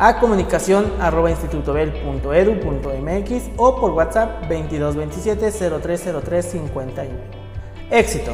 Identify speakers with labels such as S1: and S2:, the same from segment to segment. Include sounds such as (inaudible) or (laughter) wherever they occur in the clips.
S1: a comunicación arroba institutobel.edu.mx o por WhatsApp 2227 0303 51. Éxito.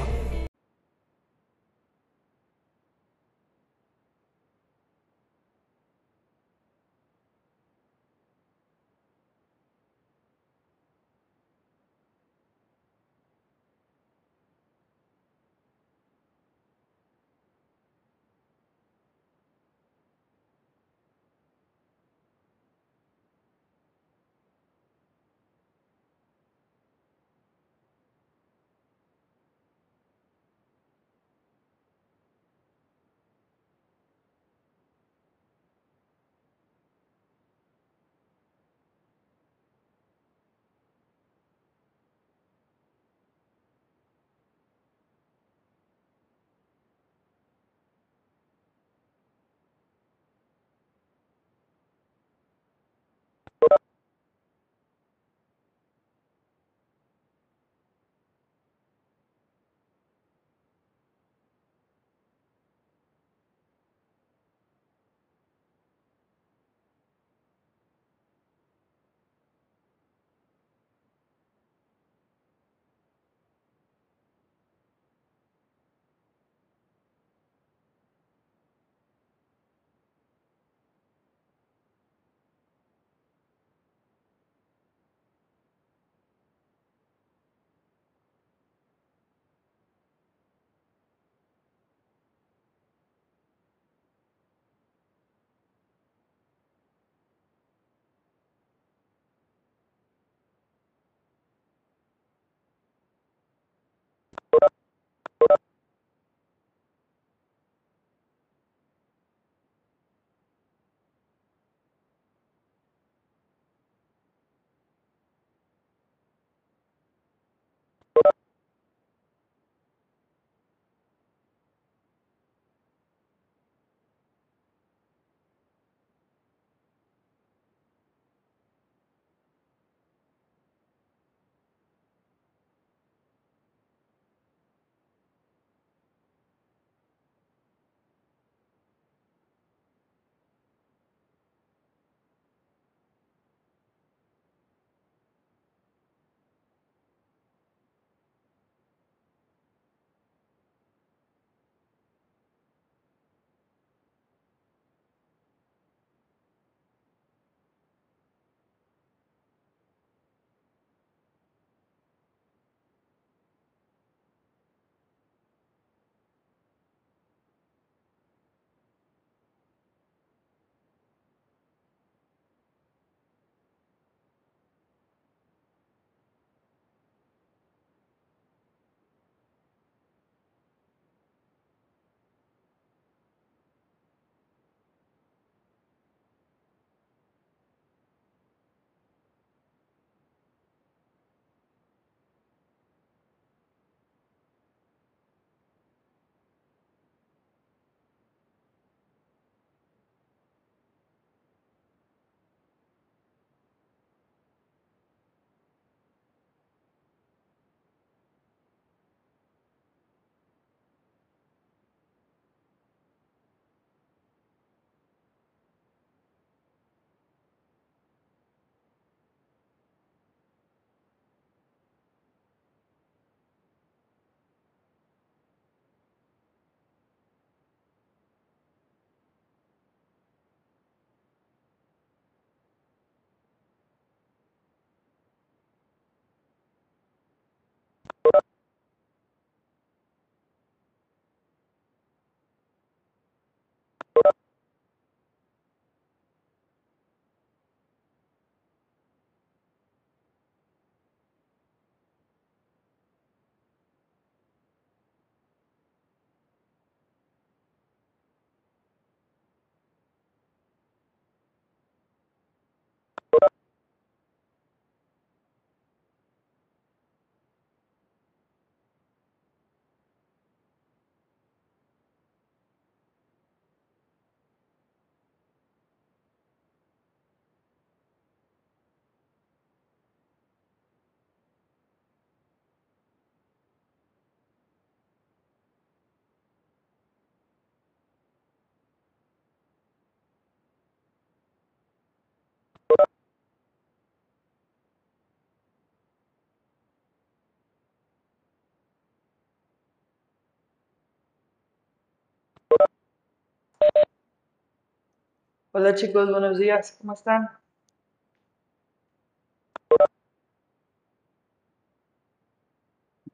S2: Hola chicos, buenos días, ¿cómo están?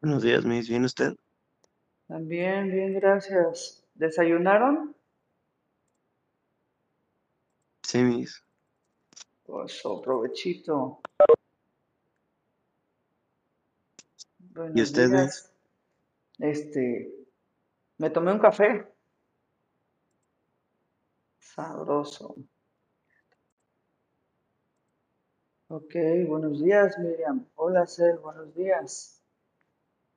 S3: Buenos días, Miss. ¿Bien usted?
S2: También, bien, gracias. ¿Desayunaron?
S3: Sí, Miss.
S2: Pues, provechito.
S3: ¿Y
S2: Buenos
S3: usted, Miss?
S2: días. Este, me tomé un café. Sabroso. Ok, buenos días, Miriam. Hola, Cel, buenos días.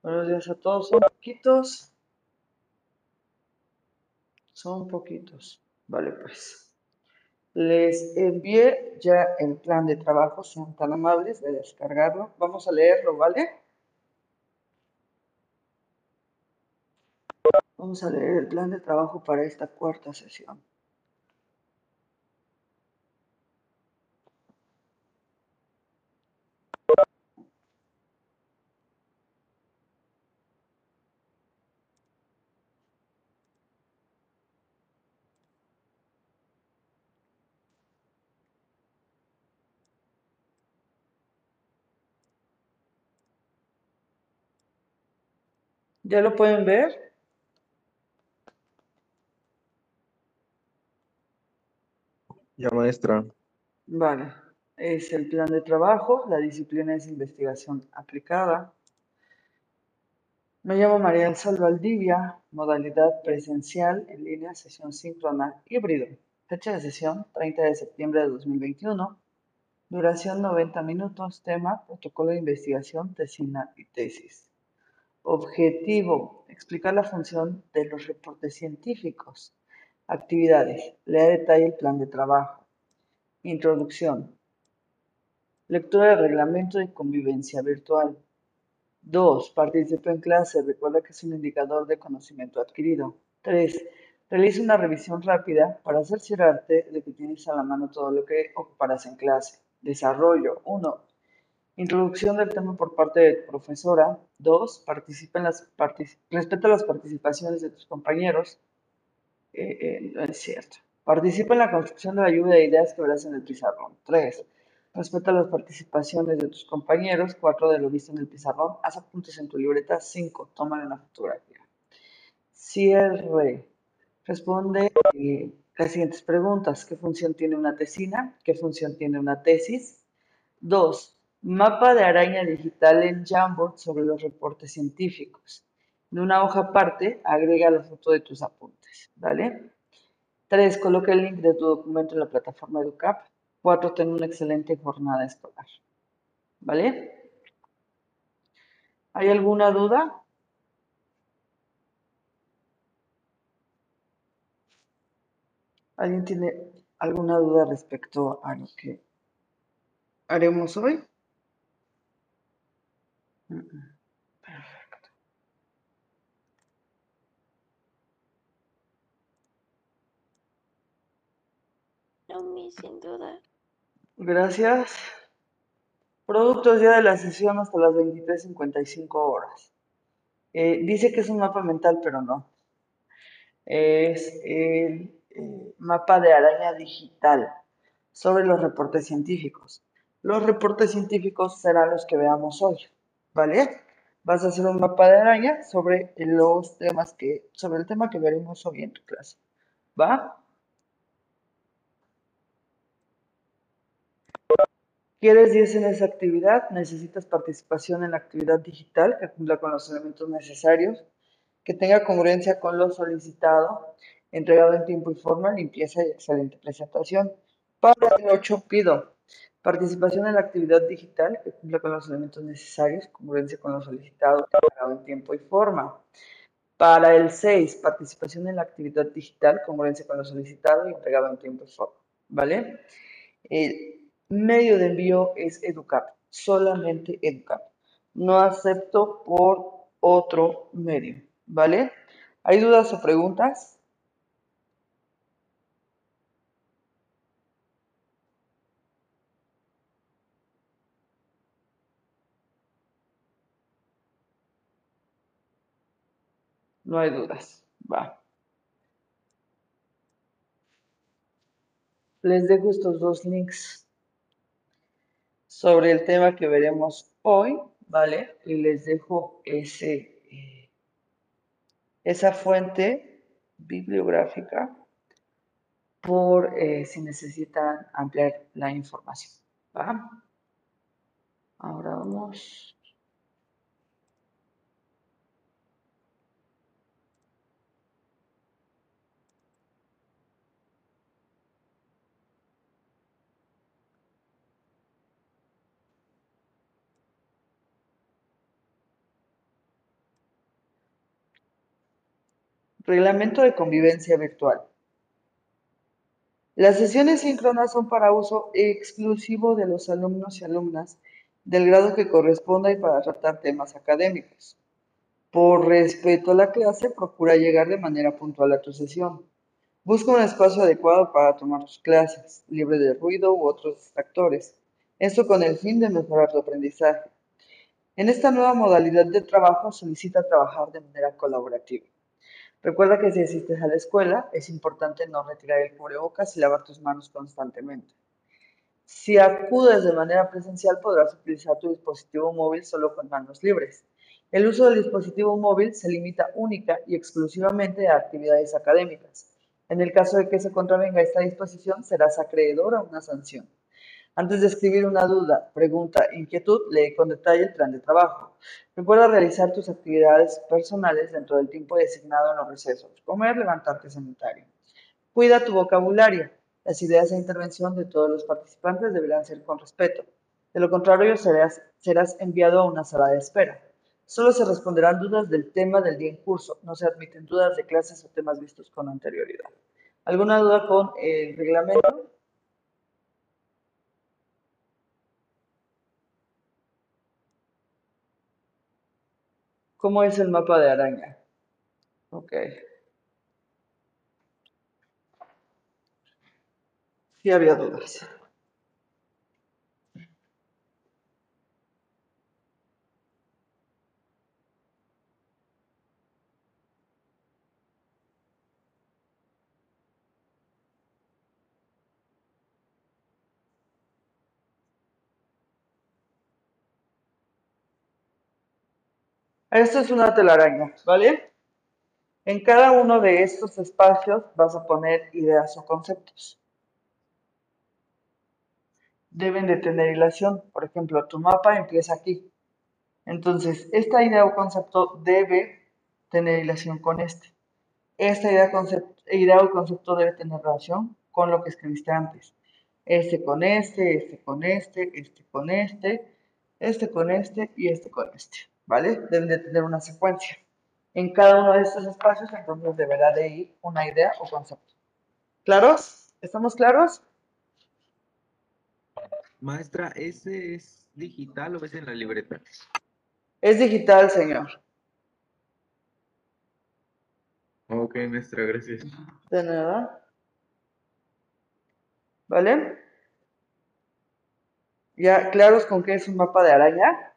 S2: Buenos días a todos. ¿Son poquitos? Son poquitos. Vale, pues. Les envié ya el plan de trabajo, sean tan amables de descargarlo. Vamos a leerlo, ¿vale? Vamos a leer el plan de trabajo para esta cuarta sesión. ¿Ya lo pueden ver?
S3: Ya, maestra.
S2: Vale. Es el plan de trabajo. La disciplina es investigación aplicada. Me llamo María Elsa Valdivia, modalidad presencial en línea, sesión síncrona híbrido. Fecha de sesión 30 de septiembre de 2021. Duración 90 minutos. Tema protocolo de investigación, tesina y tesis. Objetivo, explicar la función de los reportes científicos. Actividades, lea detalle el plan de trabajo. Introducción. Lectura del reglamento de convivencia virtual. 2. Participa en clase. Recuerda que es un indicador de conocimiento adquirido. 3. Realiza una revisión rápida para cerciorarte de que tienes a la mano todo lo que ocuparás en clase. Desarrollo. 1. Introducción del tema por parte de tu profesora. 2. Participa en las respeta las participaciones de tus compañeros. Eh, eh, no es cierto. Participa en la construcción de la lluvia de ideas que verás en el pizarrón. 3. Respeta las participaciones de tus compañeros. 4. De lo visto en el pizarrón. Haz apuntes en tu libreta. 5. Tómale una fotografía. Cierre. Responde eh, las siguientes preguntas. ¿Qué función tiene una tesina? ¿Qué función tiene una tesis? 2. Mapa de araña digital en Jamboard sobre los reportes científicos. En una hoja aparte, agrega la foto de tus apuntes, ¿vale? 3. Coloca el link de tu documento en la plataforma EduCap. 4. Ten una excelente jornada escolar, ¿vale? ¿Hay alguna duda? ¿Alguien tiene alguna duda respecto a lo que haremos hoy? Perfecto.
S4: No, mi, sin duda.
S2: Gracias. Productos ya de la sesión hasta las 23.55 horas. Eh, dice que es un mapa mental, pero no. Es el eh, mapa de araña digital sobre los reportes científicos. Los reportes científicos serán los que veamos hoy. ¿Vale? Vas a hacer un mapa de araña sobre los temas que, sobre el tema que veremos hoy en tu clase, ¿va? ¿Quieres 10 en esa actividad? Necesitas participación en la actividad digital que cumpla con los elementos necesarios, que tenga congruencia con lo solicitado, entregado en tiempo y forma, limpieza y excelente presentación. Para el 8 pido Participación en la actividad digital que cumpla con los elementos necesarios, congruencia con lo solicitado, entregado en tiempo y forma. Para el 6, participación en la actividad digital, congruencia con lo solicitado y entregado en tiempo y forma. ¿Vale? El medio de envío es EduCap, solamente EduCap. No acepto por otro medio. ¿Vale? ¿Hay dudas o preguntas? No hay dudas. Va. les dejo estos dos links sobre el tema que veremos hoy, ¿vale? Y les dejo ese, eh, esa fuente bibliográfica por eh, si necesitan ampliar la información. ¿va? Ahora vamos. Reglamento de convivencia virtual. Las sesiones síncronas son para uso exclusivo de los alumnos y alumnas del grado que corresponda y para tratar temas académicos. Por respeto a la clase, procura llegar de manera puntual a tu sesión. Busca un espacio adecuado para tomar tus clases, libre de ruido u otros distractores. Esto con el fin de mejorar tu aprendizaje. En esta nueva modalidad de trabajo solicita trabajar de manera colaborativa. Recuerda que si asistes a la escuela, es importante no retirar el cubrebocas y lavar tus manos constantemente. Si acudes de manera presencial, podrás utilizar tu dispositivo móvil solo con manos libres. El uso del dispositivo móvil se limita única y exclusivamente a actividades académicas. En el caso de que se contravenga esta disposición, serás acreedor a una sanción. Antes de escribir una duda, pregunta, inquietud, lee con detalle el plan de trabajo. Recuerda realizar tus actividades personales dentro del tiempo designado en los recesos. Comer, levantarte sanitario. Cuida tu vocabulario. Las ideas e intervención de todos los participantes deberán ser con respeto. De lo contrario, serás, serás enviado a una sala de espera. Solo se responderán dudas del tema del día en curso. No se admiten dudas de clases o temas vistos con anterioridad. ¿Alguna duda con el reglamento? ¿Cómo es el mapa de araña? Ok. Sí había dudas. Esto es una telaraña, ¿vale? En cada uno de estos espacios vas a poner ideas o conceptos. Deben de tener hilación. Por ejemplo, tu mapa empieza aquí. Entonces, esta idea o concepto debe tener hilación con este. Esta idea, idea o concepto debe tener relación con lo que escribiste antes. Este con este, este con este, este con este, este con este y este con este. ¿Vale? Deben de tener una secuencia. En cada uno de estos espacios, entonces, deberá de ir una idea o concepto. ¿Claros? ¿Estamos claros?
S5: Maestra, ¿ese es digital o es en la libreta?
S2: Es digital, señor.
S5: Ok, maestra, gracias.
S2: De nada. ¿Vale? ¿Ya claros con qué es un mapa de araña?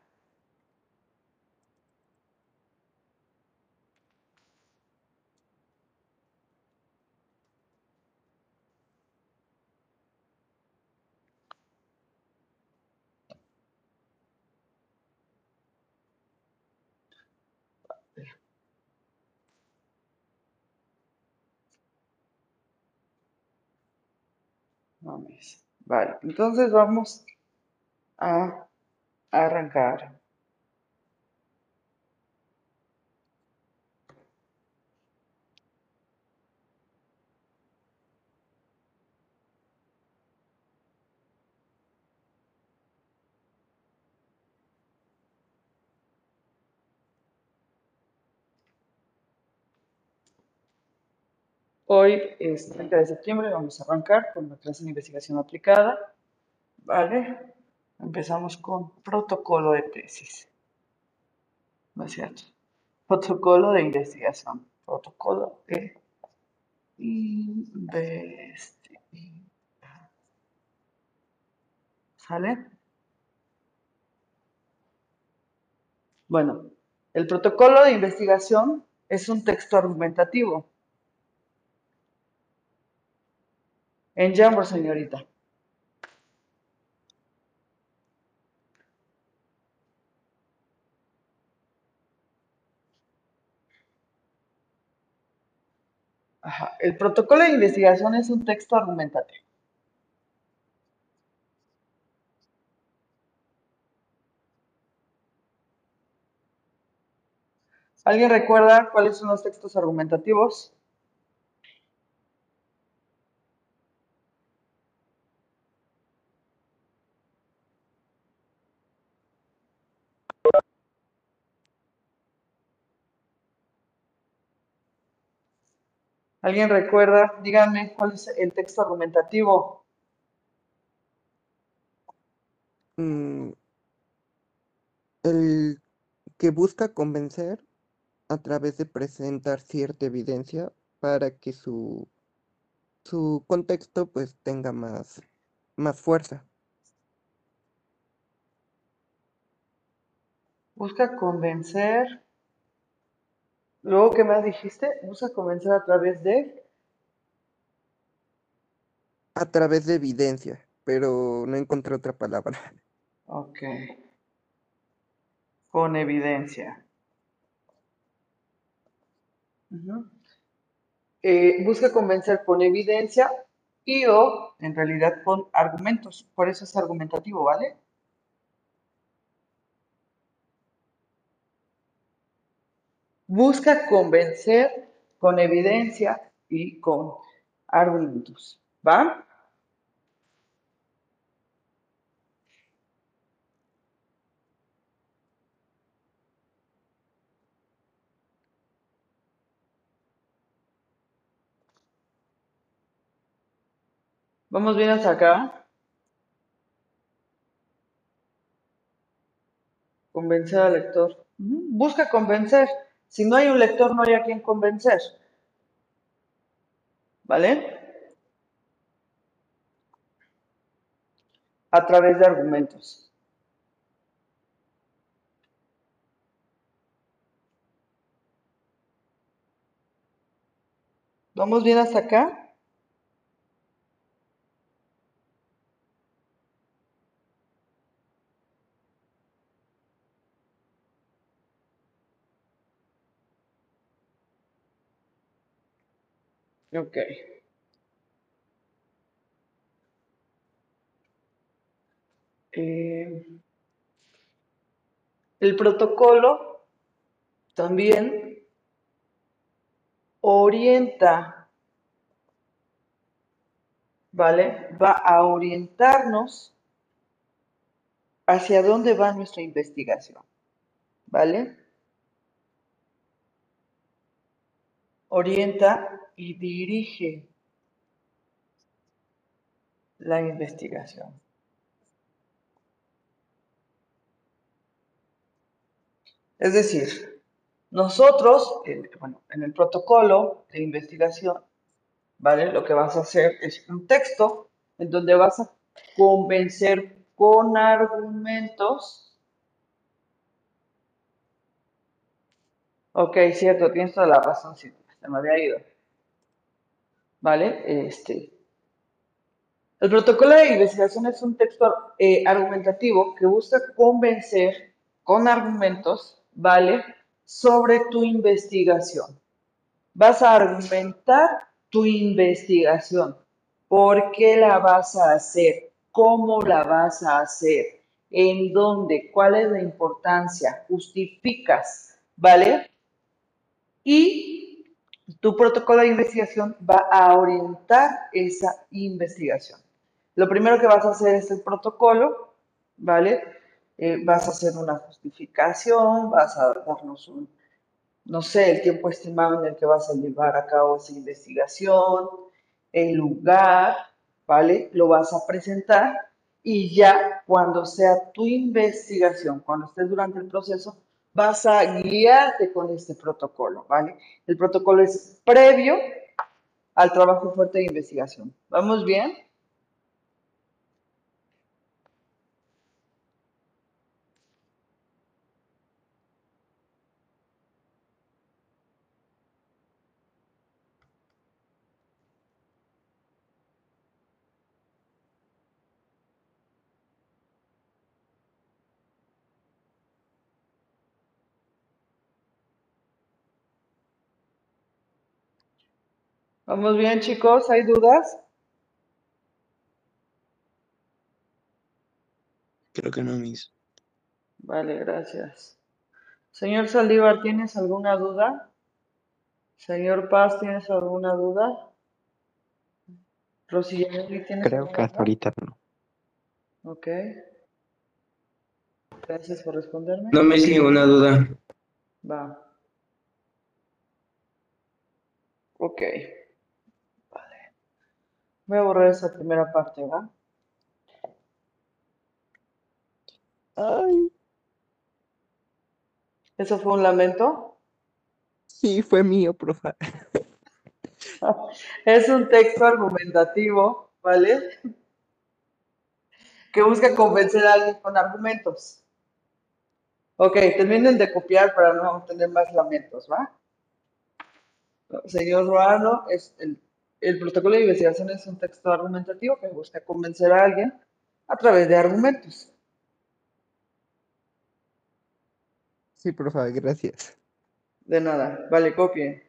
S2: Vale, entonces vamos a arrancar. Hoy es 30 de septiembre, vamos a arrancar con la clase de investigación aplicada. ¿Vale? Empezamos con protocolo de tesis. ¿No es cierto? Protocolo de investigación. Protocolo de investigación. ¿Sale? Bueno, el protocolo de investigación es un texto argumentativo En Jamboard, señorita. El protocolo de investigación es un texto argumentativo. ¿Alguien recuerda cuáles son los textos argumentativos? ¿Alguien recuerda? Díganme cuál es el texto argumentativo.
S6: Mm, el que busca convencer a través de presentar cierta evidencia para que su, su contexto pues tenga más, más fuerza.
S2: Busca convencer. Luego, ¿qué más dijiste? Busca convencer a través de...
S6: A través de evidencia, pero no encontré otra palabra.
S2: Ok. Con evidencia. Eh, busca convencer con evidencia y o, en realidad, con argumentos. Por eso es argumentativo, ¿vale? Busca convencer con evidencia y con argumentos. ¿Va? ¿Vamos bien hasta acá? Convencer al lector. Busca convencer. Si no hay un lector, no hay a quien convencer. ¿Vale? A través de argumentos. ¿Vamos bien hasta acá? Ok. Eh, el protocolo también orienta, ¿vale? Va a orientarnos hacia dónde va nuestra investigación, ¿vale? Orienta y dirige la investigación. Es decir, nosotros, bueno, en el protocolo de investigación, ¿vale? Lo que vas a hacer es un texto en donde vas a convencer con argumentos. Ok, cierto, tienes toda la razón, sí, se me había ido. ¿Vale? Este, el protocolo de investigación es un texto eh, argumentativo que busca convencer con argumentos, ¿vale? Sobre tu investigación. Vas a argumentar tu investigación. ¿Por qué la vas a hacer? ¿Cómo la vas a hacer? ¿En dónde? ¿Cuál es la importancia? Justificas, ¿vale? Y tu protocolo de investigación va a orientar esa investigación. Lo primero que vas a hacer es el protocolo, ¿vale? Eh, vas a hacer una justificación, vas a darnos un, no sé, el tiempo estimado en el que vas a llevar a cabo esa investigación, el lugar, ¿vale? Lo vas a presentar y ya cuando sea tu investigación, cuando estés durante el proceso, vas a guiarte con este protocolo, ¿vale? El protocolo es previo al trabajo fuerte de investigación. ¿Vamos bien? ¿Vamos bien, chicos? ¿Hay dudas?
S3: Creo que no, Miss.
S2: Vale, gracias. Señor Saldívar, ¿tienes alguna duda? Señor Paz, ¿tienes alguna duda? Rosillanelli, ¿tienes
S6: Creo
S2: alguna
S6: que hasta
S2: duda?
S6: ahorita no.
S2: Ok. Gracias por responderme.
S5: No me sigue una duda.
S2: Va. Ok. Voy a borrar esa primera parte, ¿va?
S6: Ay,
S2: ¿Eso fue un lamento?
S6: sí, fue mío, profe. (laughs)
S2: Es un texto argumentativo, ¿vale? Que busca convencer a alguien con argumentos. Ok, terminen de copiar para no tener más lamentos, ¿va? Señor Ruano, es el, el protocolo de investigación es un texto argumentativo que busca convencer a alguien a través de argumentos.
S6: Sí, profe, gracias.
S2: De nada, vale, copien.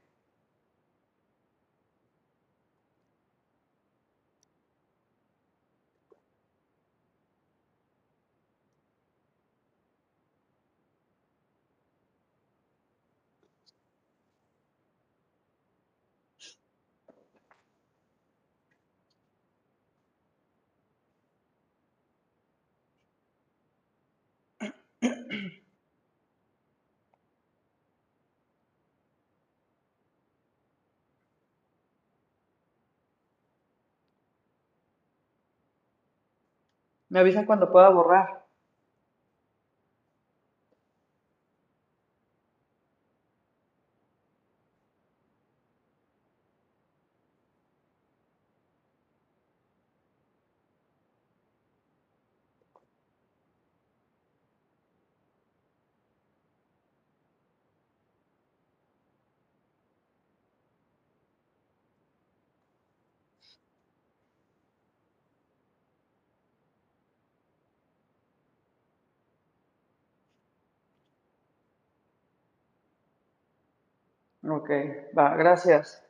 S2: Me avisan cuando pueda borrar. Ok, va, gracias.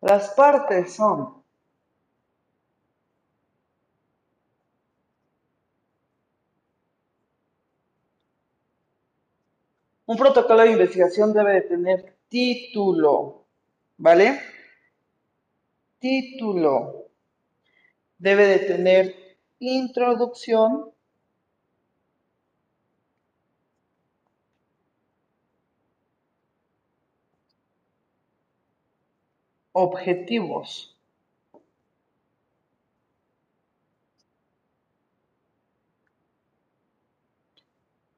S2: Las partes son un protocolo de investigación debe de tener título, ¿vale? Título. Debe de tener introducción, objetivos.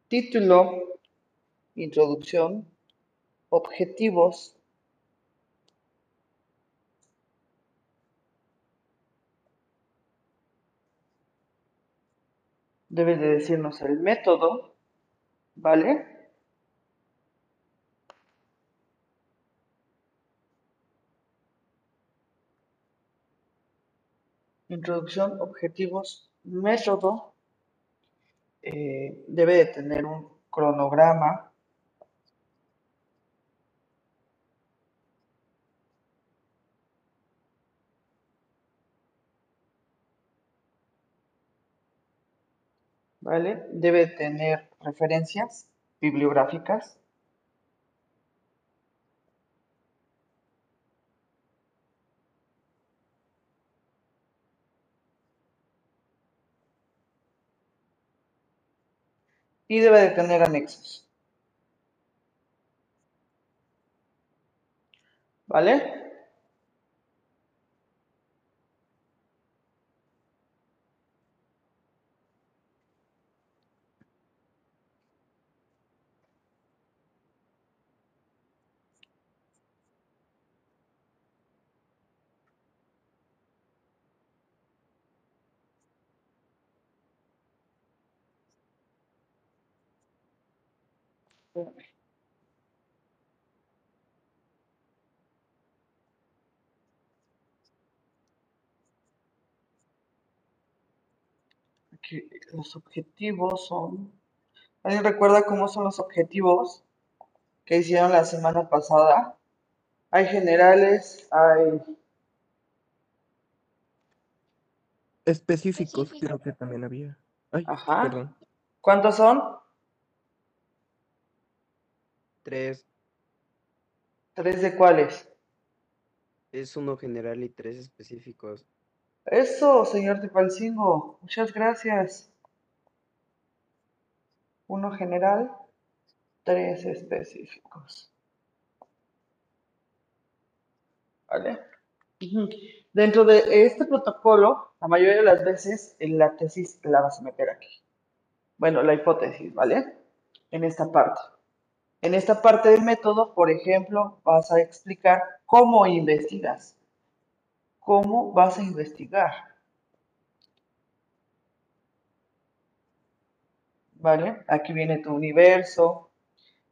S2: Título, introducción, objetivos, debe de decirnos el método, ¿vale? Introducción, objetivos, método. eh, debe de tener un cronograma. ¿Vale? Debe de tener referencias bibliográficas. Y debe de tener anexos. ¿Vale? Que los objetivos son... ¿Alguien recuerda cómo son los objetivos que hicieron la semana pasada? Hay generales, hay...
S6: Específicos,
S4: Específicos.
S6: creo que también había. Ay,
S2: Ajá.
S6: perdón.
S2: ¿Cuántos son?
S7: Tres
S2: ¿Tres de cuáles?
S7: es uno general y tres específicos.
S2: Eso, señor Tepalcingo. Muchas gracias. Uno general, tres específicos. ¿Vale? Dentro de este protocolo, la mayoría de las veces la tesis la vas a meter aquí. Bueno, la hipótesis, ¿vale? En esta parte. En esta parte del método, por ejemplo, vas a explicar cómo investigas. ¿Cómo vas a investigar? ¿Vale? Aquí viene tu universo,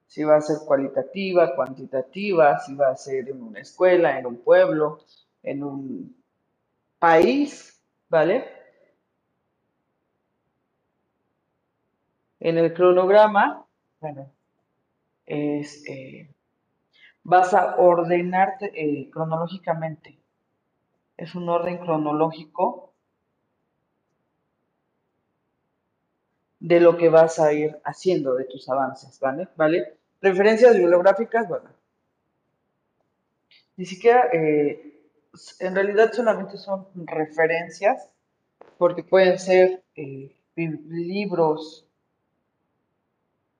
S2: si va a ser cualitativa, cuantitativa, si va a ser en una escuela, en un pueblo, en un país, ¿vale? En el cronograma, bueno, es, eh, vas a ordenarte eh, cronológicamente. Es un orden cronológico de lo que vas a ir haciendo de tus avances, ¿vale? ¿Vale? Referencias bibliográficas, bueno. Ni siquiera, eh, en realidad solamente son referencias, porque pueden ser eh, libros,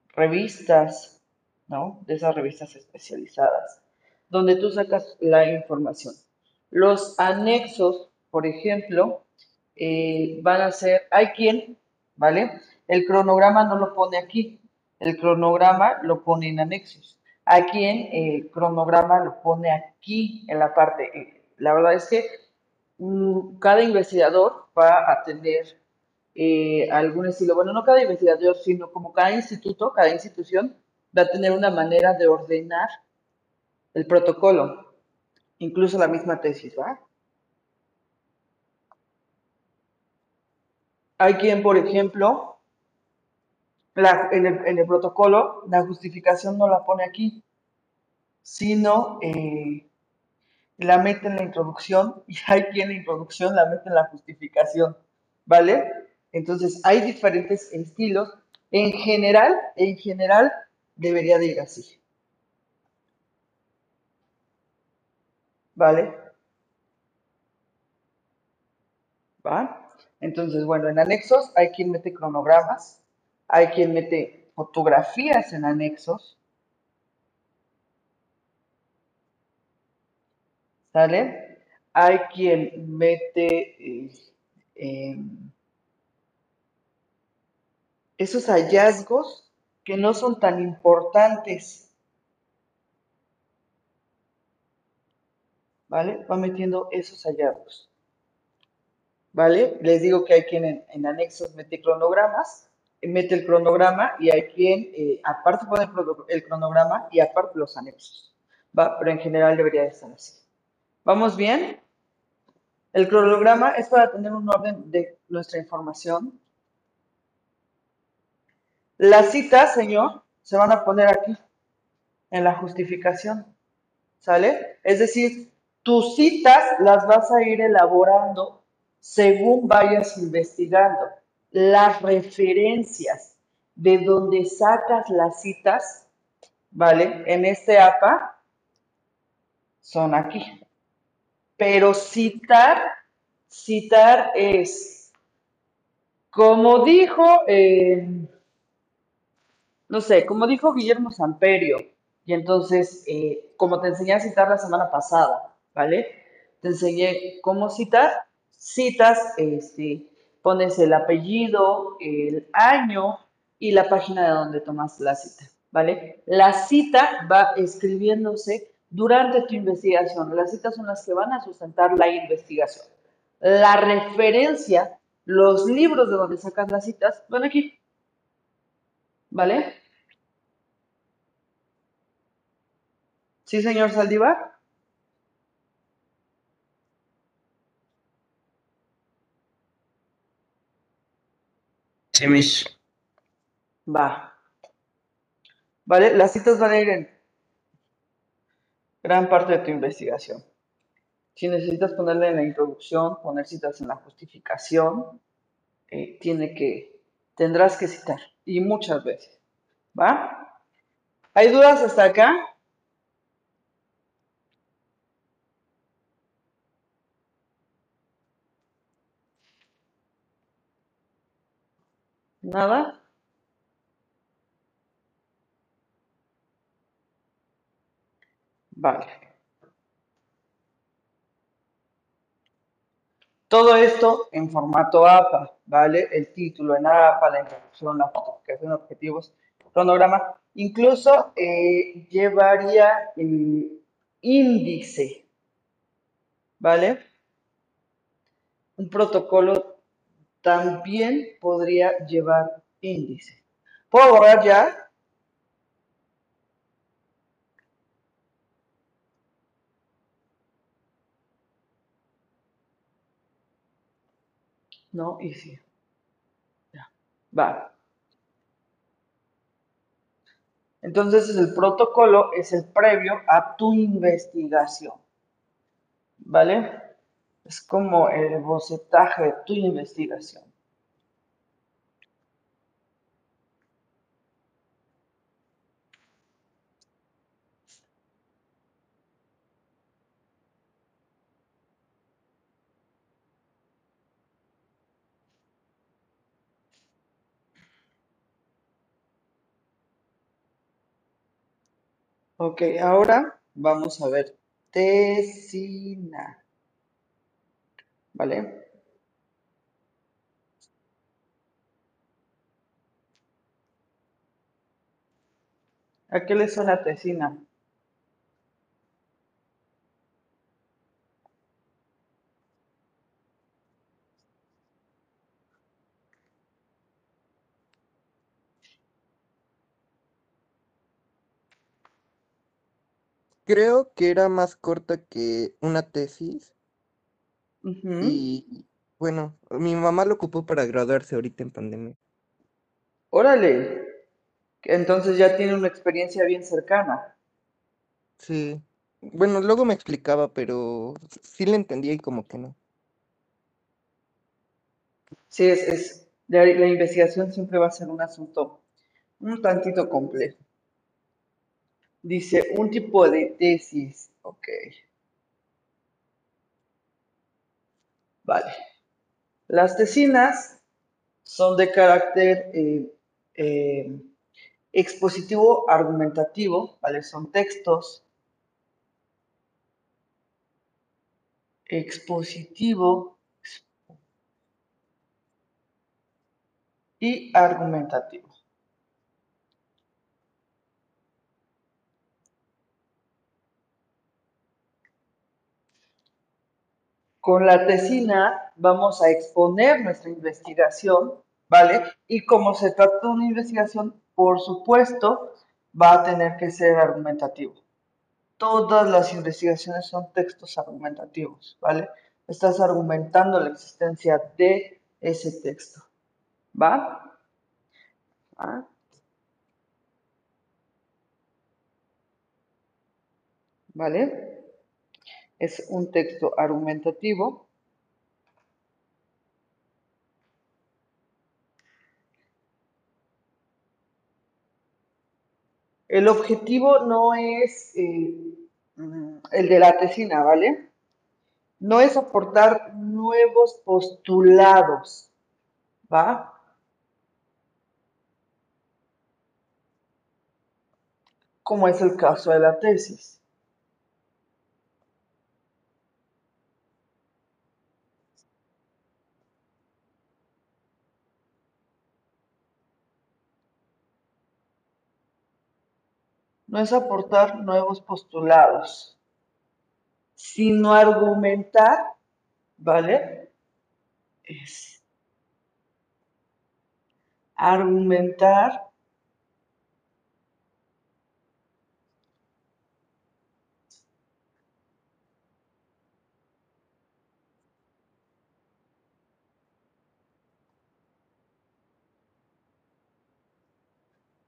S2: revistas, ¿no? De esas revistas especializadas, donde tú sacas la información. Los anexos, por ejemplo, eh, van a ser, hay quien, ¿vale? El cronograma no lo pone aquí, el cronograma lo pone en anexos. Hay quien el cronograma lo pone aquí en la parte. eh, La verdad es que mm, cada investigador va a tener eh, algún estilo, bueno, no cada investigador, sino como cada instituto, cada institución va a tener una manera de ordenar el protocolo, incluso la misma tesis, ¿va? Hay quien, por ejemplo, la- en, el, en el protocolo, la justificación no la pone aquí, sino eh, la mete en la introducción (laughs) y hay quien la introducción la mete en la justificación, ¿vale? Entonces, hay diferentes estilos. En general, en general, debería de ir así, ¿vale? ¿Va? Entonces, bueno, en anexos hay quien mete cronogramas, hay quien mete fotografías en anexos, ¿sale? Hay quien mete eh, em, esos hallazgos que no son tan importantes, ¿vale? Va metiendo esos hallazgos. ¿vale? Les digo que hay quien en, anexos mete cronogramas, eh, mete el cronograma y hay quien eh, aparte pone el, cronograma y aparte los anexos, ¿va? Pero en general debería de estar así. ¿Vamos bien? El cronograma es para tener un orden de nuestra información. Las citas, señor, se van a poner aquí, en la justificación, ¿sale? Es decir, tus citas las vas a ir elaborando según vayas investigando. Las referencias de donde sacas las citas, ¿vale? En este APA son aquí. Pero citar, citar es, como dijo, eh, no sé, como dijo Guillermo Samperio, y entonces, eh, como te enseñé a citar la semana pasada, ¿vale? Te enseñé cómo citar, citas, este, pones el apellido, el año y la página de donde tomas la cita, ¿vale? La cita va escribiéndose durante tu investigación. Las citas son las que van a sustentar la investigación. La referencia, los libros de donde sacas las citas, van aquí, ¿vale? ¿Sí, señor Saldívar?
S5: Sí, mis.
S2: Va. ¿Vale? Las citas van a ir en gran parte de tu investigación. Si necesitas ponerle en la introducción, poner citas en la justificación, eh, tiene que, tendrás que citar. Y muchas veces. ¿Va? ¿Hay dudas hasta acá? ¿Nada? Vale. Todo esto en formato APA, ¿vale? El título en APA, la introducción, la justificación, objetivos, cronograma. Incluso eh, llevaría el índice, ¿vale? Un protocolo también podría llevar índice. ¿Puedo borrar ya? No, y sí. Ya. Va. Entonces el protocolo es el previo a tu investigación. ¿Vale? Es como el bocetaje de tu investigación. Ok, ahora vamos a ver tesina. ¿Vale? ¿A qué le suena tesina?
S6: Creo que era más corta que una tesis Y bueno, mi mamá lo ocupó para graduarse ahorita en pandemia.
S2: Órale. Entonces ya tiene una experiencia bien cercana.
S6: Sí. Bueno, luego me explicaba, pero sí le entendía y como que no.
S2: Sí, es, es la, la investigación siempre va a ser un asunto un tantito complejo. Dice, un tipo de tesis. Ok. Vale. Las tesinas son de carácter eh, eh, expositivo argumentativo, ¿vale? Son textos expositivo y argumentativo. Con la tesina vamos a exponer nuestra investigación, ¿vale? Y como se trata de una investigación, por supuesto, va a tener que ser argumentativo. Todas las investigaciones son textos argumentativos, ¿vale? Estás argumentando la existencia de ese texto, ¿va? ¿Ah? ¿Vale? Es un texto argumentativo. El objetivo no es eh, el de la tesina, ¿vale? No es aportar nuevos postulados, ¿va? Como es el caso de la tesis. No es aportar nuevos postulados, sino argumentar, ¿vale? Es argumentar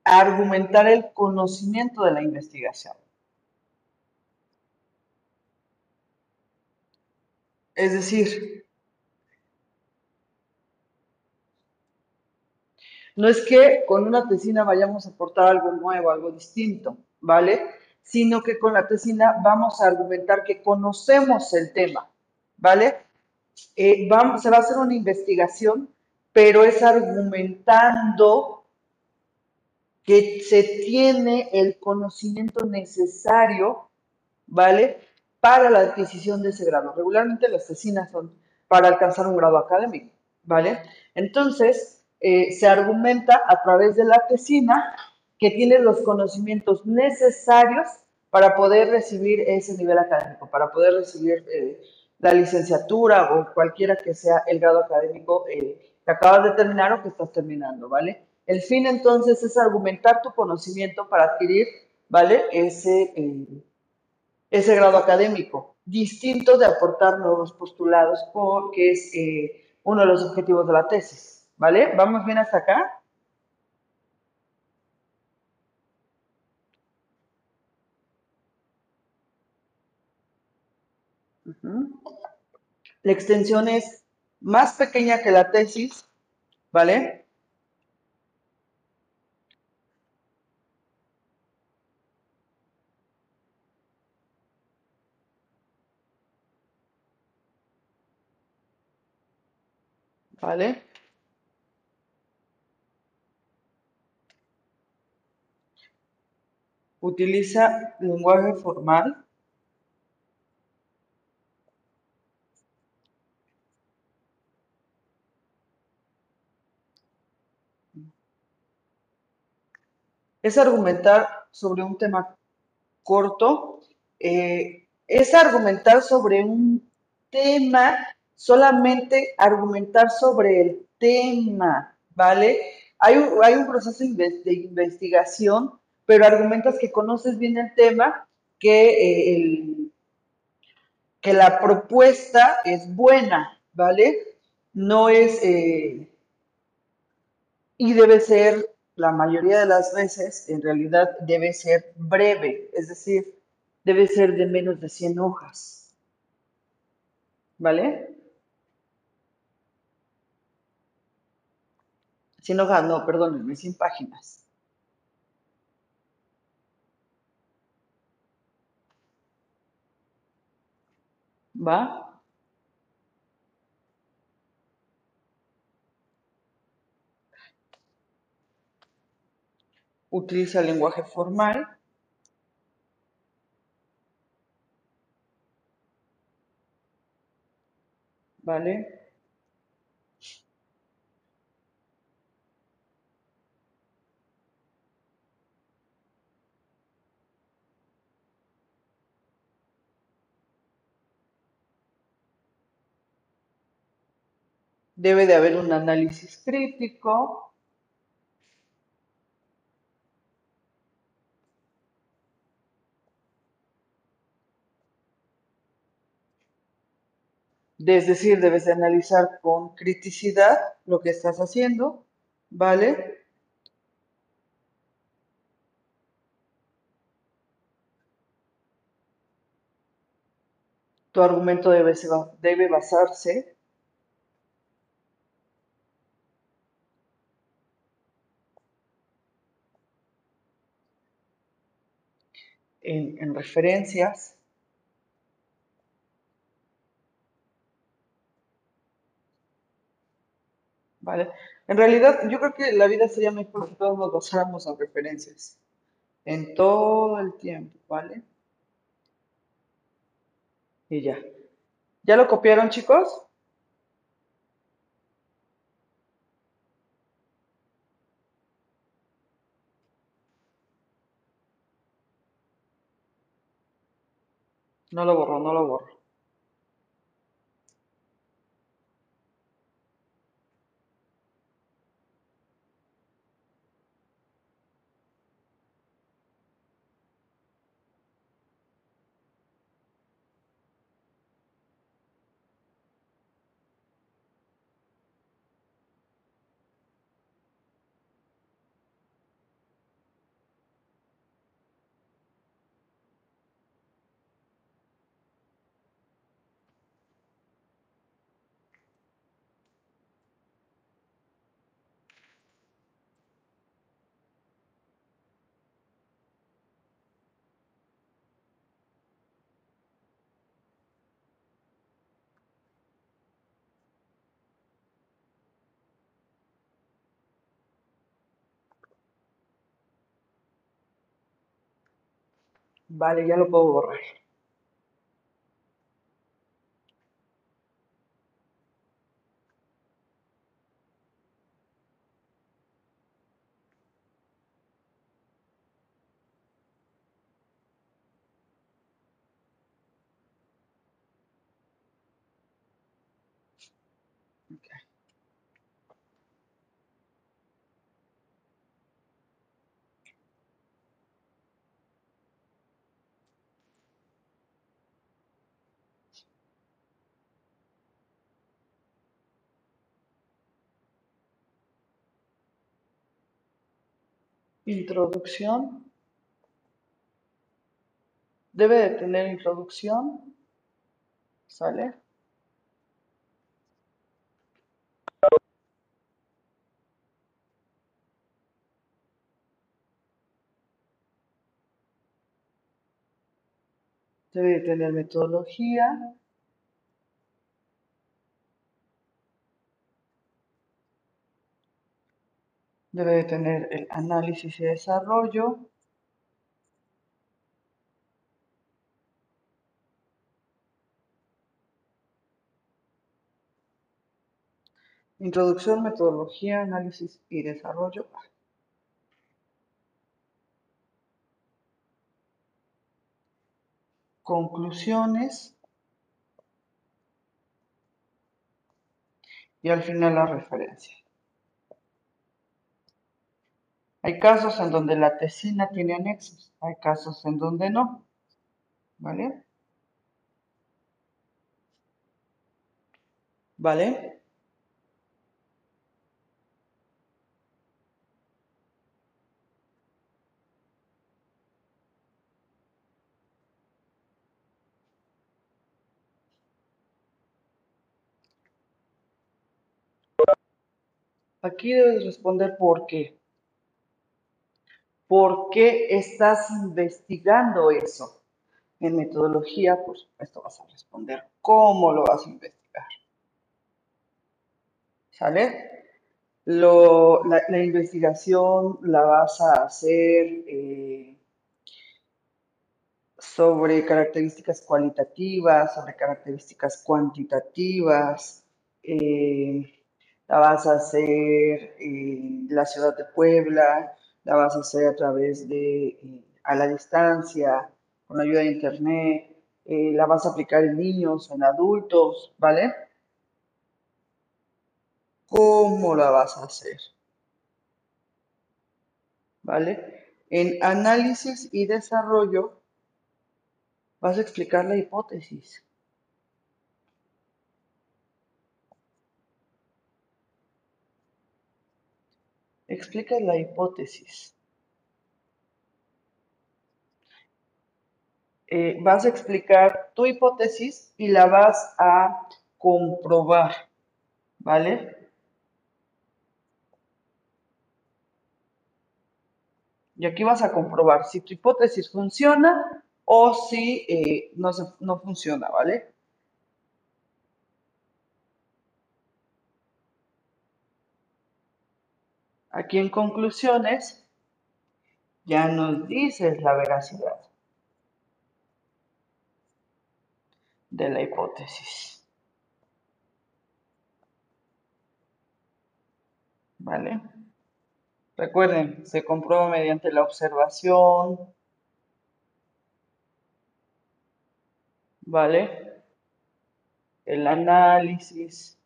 S2: argumentar el conocimiento de la investigación. Es decir, no es que con una tesina vayamos a aportar algo nuevo, algo distinto, ¿vale? Sino que con la tesina vamos a argumentar que conocemos el tema, ¿vale? Eh, se va a hacer una investigación, pero es argumentando que se tiene el conocimiento necesario, ¿vale? Para la adquisición de ese grado. Regularmente las tesinas son para alcanzar un grado académico, ¿vale? Entonces, eh, se argumenta a través de la tesina que tiene los conocimientos necesarios para poder recibir ese nivel académico, para poder recibir eh, la licenciatura o cualquiera que sea el grado académico eh, que acabas de terminar o que estás terminando, ¿vale? El fin entonces es argumentar tu conocimiento para adquirir, ¿vale? Ese, eh, ese grado académico, distinto de aportar nuevos postulados, porque es eh, uno de los objetivos de la tesis, ¿vale? ¿Vamos bien hasta acá? La extensión es más pequeña que la tesis, ¿vale? ¿Vale? Utiliza lenguaje formal. es argumentar sobre un tema corto, eh, es argumentar sobre un tema, solamente argumentar sobre el tema, ¿vale? Hay un, hay un proceso de investigación, pero argumentas que conoces bien el tema, que, eh, el, que la propuesta es buena, ¿vale? No es... Eh, y debe ser la mayoría de las veces en realidad debe ser breve, es decir, debe ser de menos de 100 hojas. ¿Vale? 100 hojas, no, perdónenme, 100 páginas. ¿Va? utiliza el lenguaje formal. ¿Vale? Debe de haber un análisis crítico, es decir, debes de analizar con criticidad lo que estás haciendo, ¿vale? Tu argumento debe, debe basarse en, en referencias ¿vale? En realidad, yo creo que la vida sería mejor si todos nos basáramos en referencias. En todo el tiempo, ¿vale? Y ya. ¿Ya lo copiaron, chicos? No lo borro, no lo borro. Vale, ya lo puedo borrar. Introducción. Debe de tener introducción. ¿Sale? Debe de tener metodología. Debe de tener el análisis y desarrollo. Introducción, metodología, análisis y desarrollo. Conclusiones. Y al final la referencia. Hay casos en donde la tesina tiene anexos, hay casos en donde no. ¿Vale? ¿Vale? Aquí debes responder por qué. ¿Por qué estás investigando eso? En metodología, por supuesto, vas a responder cómo lo vas a investigar. ¿Sale? La, investigación la vas a hacer eh, sobre características cualitativas, sobre características cuantitativas. Eh, la vas a hacer en la ciudad de Puebla, la vas a hacer a través de eh, a la distancia, con ayuda de internet, eh, la vas a aplicar en niños, en adultos, ¿vale? ¿Cómo la vas a hacer? ¿Vale? En análisis y desarrollo vas a explicar la hipótesis. Explica la hipótesis. Eh, vas a explicar tu hipótesis y la vas a comprobar, ¿vale? Y aquí vas a comprobar si tu hipótesis funciona o si eh, no, no funciona, ¿vale? Aquí en conclusiones ya nos dices la veracidad de la hipótesis. ¿Vale? Recuerden, se comprueba mediante la observación. ¿Vale? El análisis.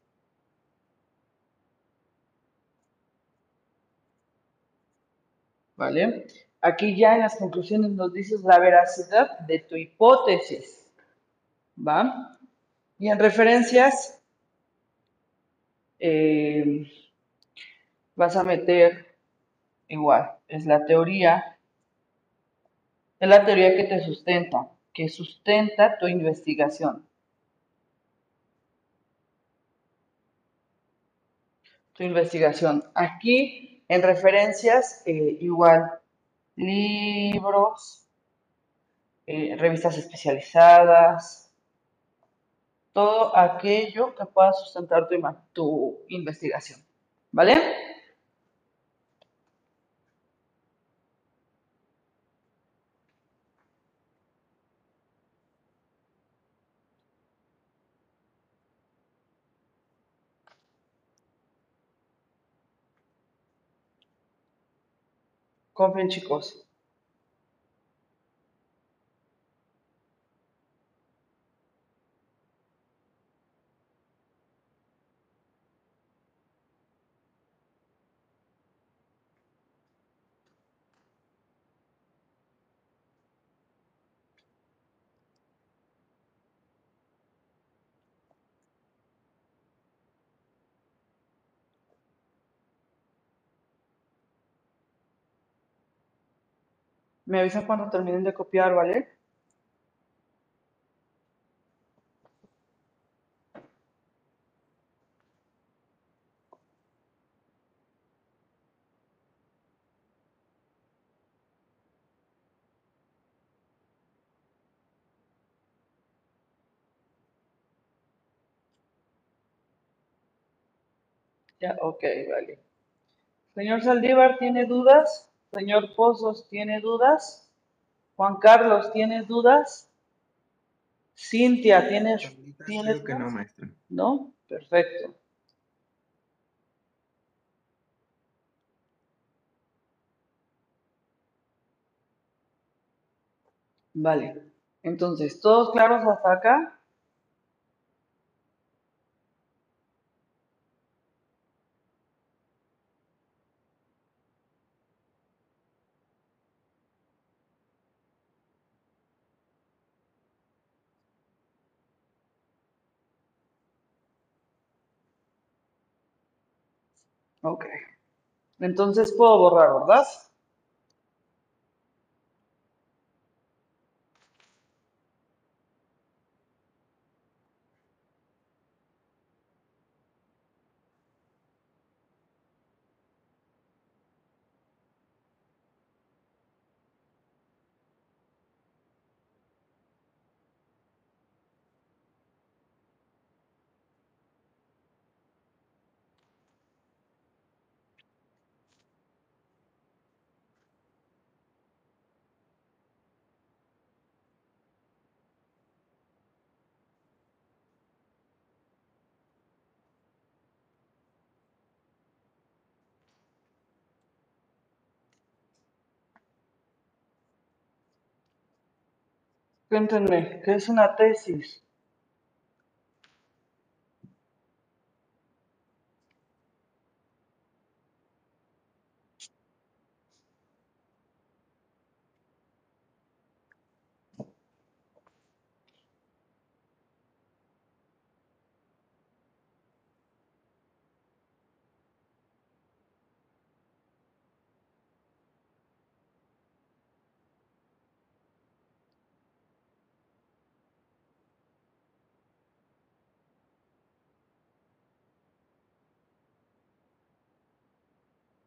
S2: ¿Vale? Aquí ya en las conclusiones nos dices la veracidad de tu hipótesis. ¿Va? Y en referencias eh, vas a meter igual, es la teoría, es la teoría que te sustenta, que sustenta tu investigación. Tu investigación. Aquí en referencias, eh, igual, libros, eh, revistas especializadas, todo aquello que pueda sustentar tu, tu investigación. ¿Vale? Compren, chicos. Me avisan cuando terminen de copiar, ¿vale? Ya, ok, vale. Señor Saldívar, ¿tiene dudas? Señor Pozos, ¿tiene dudas? Juan Carlos, ¿tienes dudas? Cintia, ¿tienes, ¿tienes
S5: creo que no,
S2: dudas?
S5: maestra.
S2: ¿No? Perfecto. Vale. Entonces, ¿todos claros hasta acá? Ok. Entonces puedo borrar, ¿verdad? Cuéntenme, ¿qué es una tesis?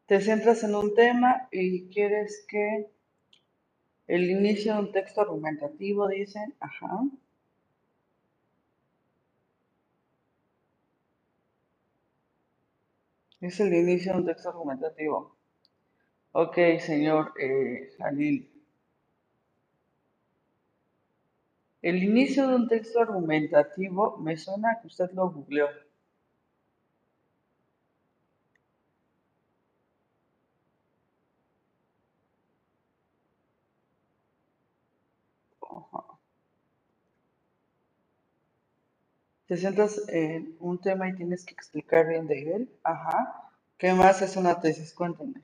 S2: Te centras en un tema y quieres que el inicio de un texto argumentativo, dicen, ajá. Es el inicio de un texto argumentativo. Ok, señor eh. El inicio de un texto argumentativo me suena que usted lo googleó. Te centras en un tema y tienes que explicar bien de él. Ajá. ¿Qué más es una tesis? Cuéntame.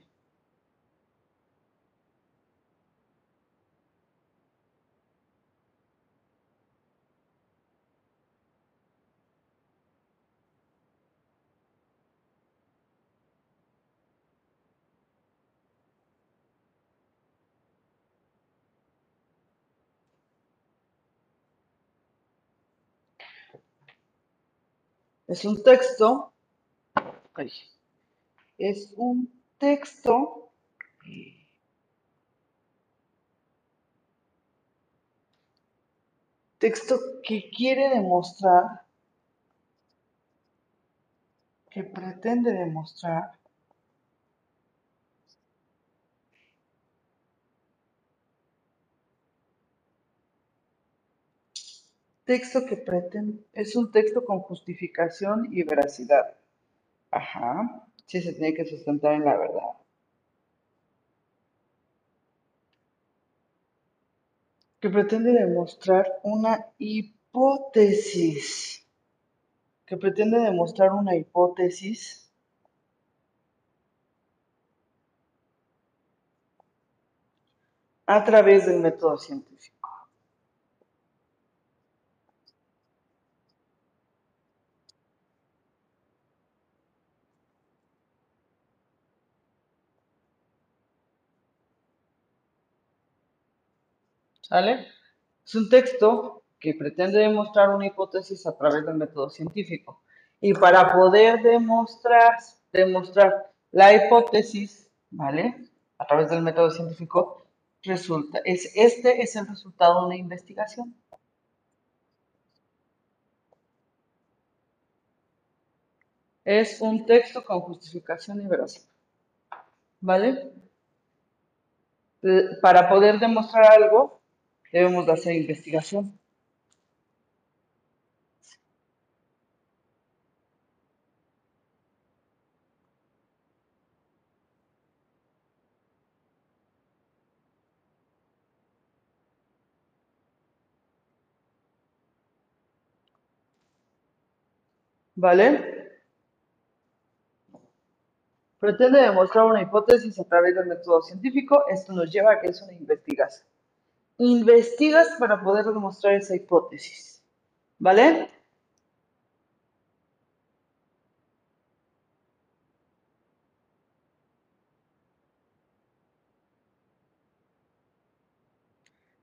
S2: Es un texto. ay, es un texto. Texto que quiere demostrar, que pretende demostrar texto que pretende, es un texto con justificación y veracidad. Ajá, sí se tiene que sustentar en la verdad. Que pretende demostrar una hipótesis. Que pretende demostrar una hipótesis a través del método científico. ¿Sale? Es un texto que pretende demostrar una hipótesis a través del método científico. Y para poder demostrar, demostrar la hipótesis, ¿vale? A través del método científico, resulta, es, este es el resultado de una investigación. Es un texto con justificación y veracidad. ¿Vale? Para poder demostrar algo, debemos de hacer investigación. ¿Vale? Pretende demostrar una hipótesis a través del método científico. Esto nos lleva a que es una investigación. Investigas para poder demostrar esa hipótesis. ¿Vale?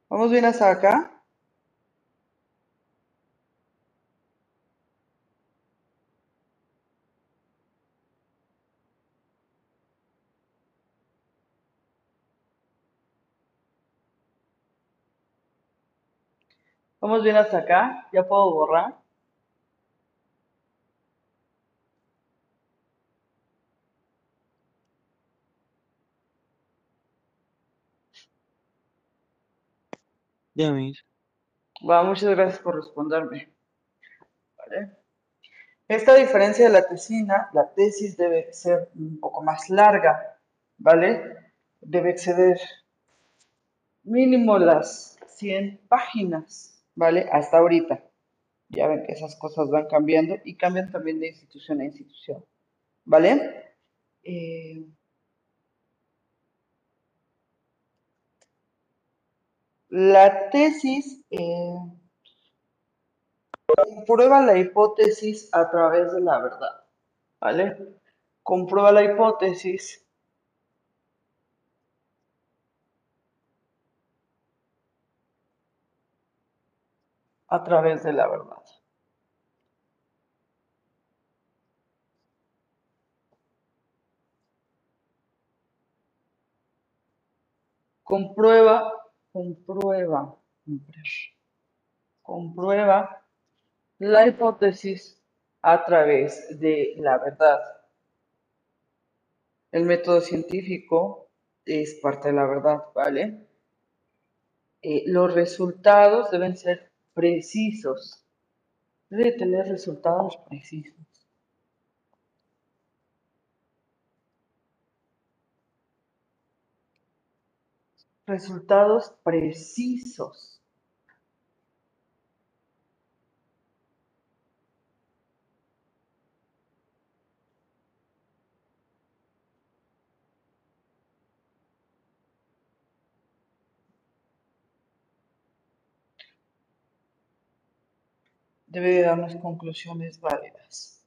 S2: ¿Vamos bien hasta acá? ¿Vamos bien hasta acá? ¿Ya puedo borrar?
S3: Ya, mis.
S2: Va, muchas gracias por responderme. ¿Vale? Esta diferencia de la tesina, la tesis debe ser un poco más larga, ¿vale? Debe exceder mínimo las 100 páginas, ¿vale? Hasta ahorita. Ya ven que esas cosas van cambiando y cambian también de institución a institución, ¿vale? Eh, la tesis eh, comprueba la hipótesis a través de la verdad, ¿vale? Comprueba la hipótesis a través de la verdad. Comprueba, comprueba, comprueba la hipótesis a través de la verdad. El método científico es parte de la verdad, ¿vale? Eh, los resultados deben ser precisos. Debe tener resultados precisos. Resultados precisos. Debe de darnos conclusiones válidas.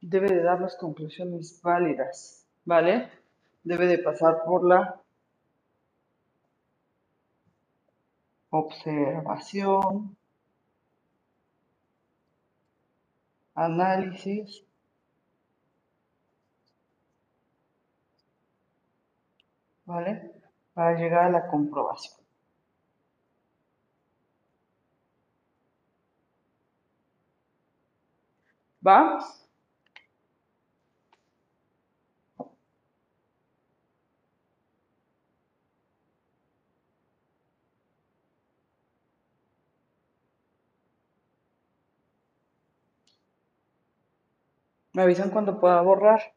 S2: Debe de darnos conclusiones válidas, ¿vale? Debe de pasar por la observación, análisis, ¿vale? Para llegar a la comprobación. ¿Va? Me avisan cuando pueda borrar.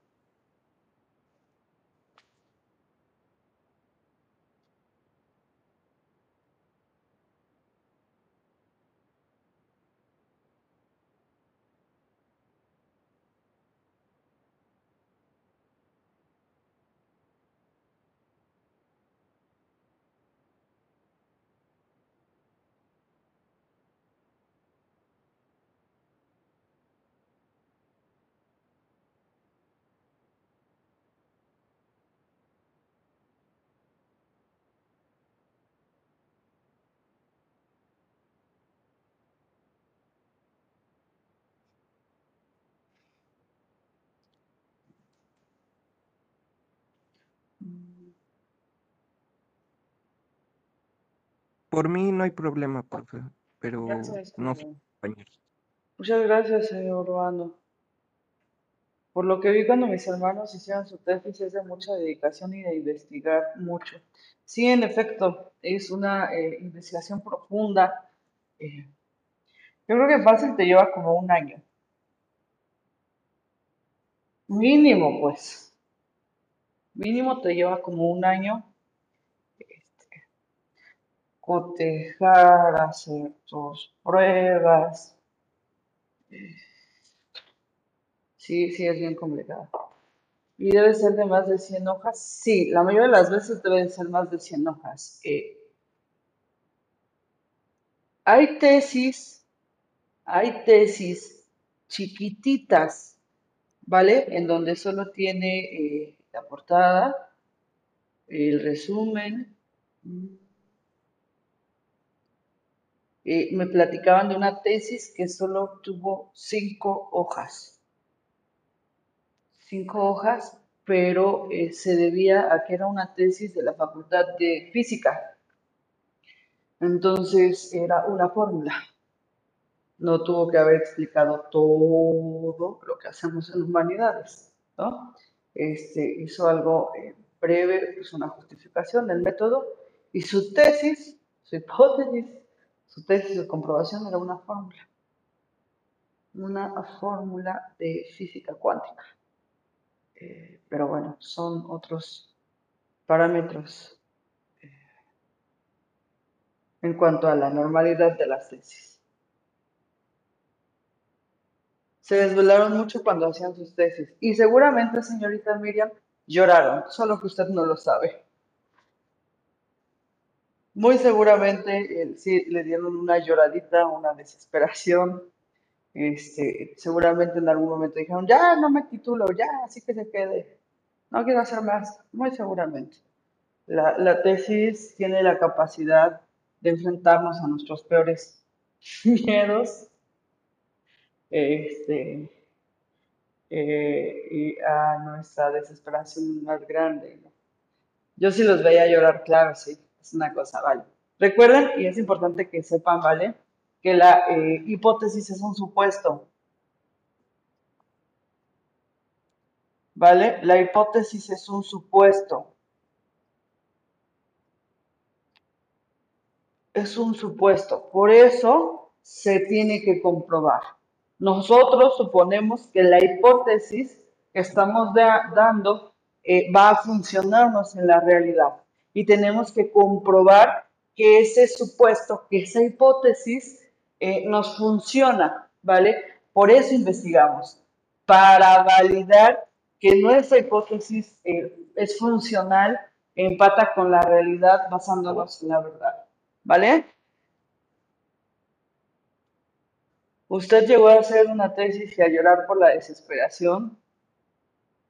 S6: Por mí no hay problema, profe, pero
S2: Gracias,
S6: no compañeros.
S2: Muchas gracias, señor Urbano. Por lo que vi cuando mis hermanos hicieron su tesis es de mucha dedicación y de investigar mucho. Sí, en efecto, es una eh, investigación profunda. Eh, yo creo que fácil te lleva como un año. Mínimo, pues. Mínimo te lleva como un año este, cotejar, hacer tus pruebas. Sí, sí, es bien complicado. ¿Y debe ser de más de 100 hojas? Sí, la mayoría de las veces deben ser más de 100 hojas. Eh, hay tesis, hay tesis chiquititas, ¿vale? En donde solo tiene eh, la portada, el resumen. Eh, me platicaban de una tesis que solo tuvo cinco hojas cinco hojas, pero eh, se debía a que era una tesis de la Facultad de Física. Entonces era una fórmula. No tuvo que haber explicado todo lo que hacemos en humanidades, ¿no? Este, hizo algo eh, breve, pues una justificación del método y su tesis, su hipótesis, su tesis de comprobación era una fórmula. Una fórmula de física cuántica. Eh, pero bueno, son otros parámetros eh, en cuanto a la normalidad de las tesis. Se desvelaron mucho cuando hacían sus tesis y seguramente, señorita Miriam, lloraron, solo que usted no lo sabe. Muy seguramente sí le dieron una lloradita, una desesperación, este, seguramente en algún momento dijeron, ya no me titulo, ya, así que se quede. No quiero hacer más, muy seguramente. La tesis tiene la capacidad de enfrentarnos a nuestros peores (laughs) miedos este, eh, y a nuestra desesperación más grande. Yo sí los veía llorar, claro, sí, es una cosa, vale. Recuerden, y es importante que sepan, ¿vale? que la eh, hipótesis es un supuesto. ¿Vale? La hipótesis es un supuesto. Es un supuesto. Por eso se tiene que comprobar. Nosotros suponemos que la hipótesis que estamos dando eh, va a funcionarnos en la realidad. Y tenemos que comprobar que ese supuesto, que esa hipótesis eh, nos funciona, ¿vale? Por eso investigamos, para validar que nuestra hipótesis eh, es funcional, empata con la realidad basándonos en la verdad, ¿vale? Usted llegó a hacer una tesis y a llorar por la desesperación.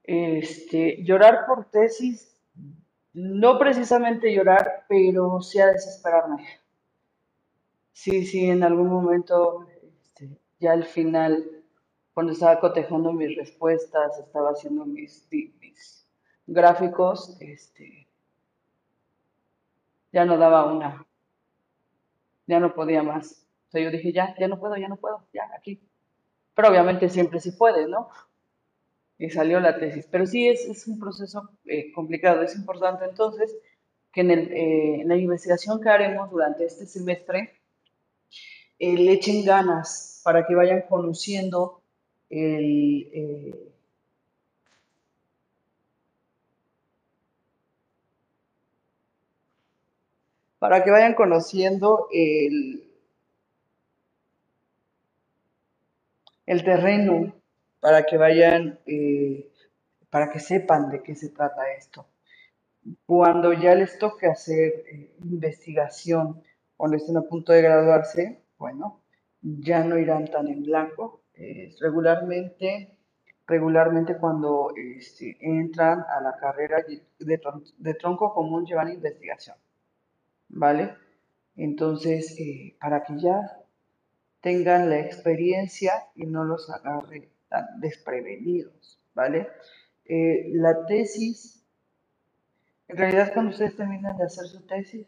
S2: Este, llorar por tesis, no precisamente llorar, pero sí a desesperarme. Sí, sí, en algún momento, este, ya al final, cuando estaba cotejando mis respuestas, estaba haciendo mis, gráficos, este, ya no daba una, ya no podía más. Yo dije, ya, ya no puedo, ya no puedo, ya, aquí. Pero obviamente siempre sí puede, ¿no? Y salió la tesis. Pero sí es, es un proceso eh, complicado. Es importante entonces que en, el, eh, en la investigación que haremos durante este semestre, eh, le echen ganas para que vayan conociendo el, eh, para que vayan conociendo el, el terreno, para que vayan, eh, para que sepan de qué se trata esto. Cuando ya les toque hacer eh, investigación, cuando estén a punto de graduarse, bueno, ya no irán tan en blanco. Eh, regularmente, regularmente cuando este, entran a la carrera de, tron- de tronco común llevan investigación, ¿vale? Entonces, eh, para que ya tengan la experiencia y no los agarre tan desprevenidos, ¿vale? Eh, la tesis, en realidad cuando ustedes terminan de hacer su tesis,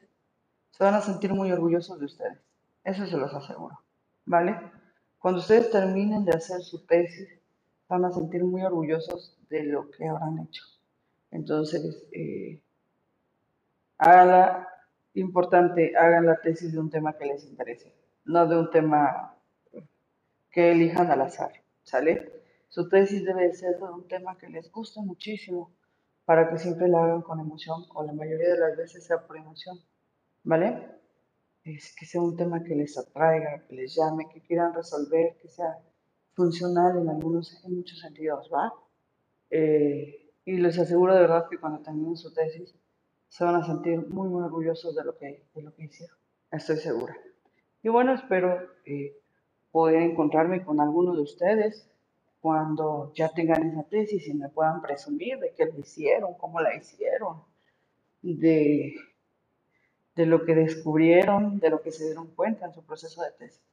S2: se van a sentir muy orgullosos de ustedes, eso se los aseguro, ¿vale? Cuando ustedes terminen de hacer su tesis, van a sentir muy orgullosos de lo que habrán hecho. Entonces, eh, háganla, importante, hagan la tesis de un tema que les interese, no de un tema que elijan al azar, ¿sale? Su tesis debe ser de un tema que les guste muchísimo para que siempre la hagan con emoción o la mayoría de las veces sea por emoción, ¿vale? Es que sea un tema que les atraiga, que les llame, que quieran resolver, que sea funcional en algunos, en muchos sentidos, ¿va? Eh, y les aseguro de verdad que cuando terminen su tesis se van a sentir muy, muy orgullosos de lo que, de lo que hicieron, estoy segura. Y bueno, espero eh, poder encontrarme con alguno de ustedes cuando ya tengan esa tesis y me puedan presumir de qué lo hicieron, cómo la hicieron, de, de lo que descubrieron, de lo que se dieron cuenta en su proceso de tesis.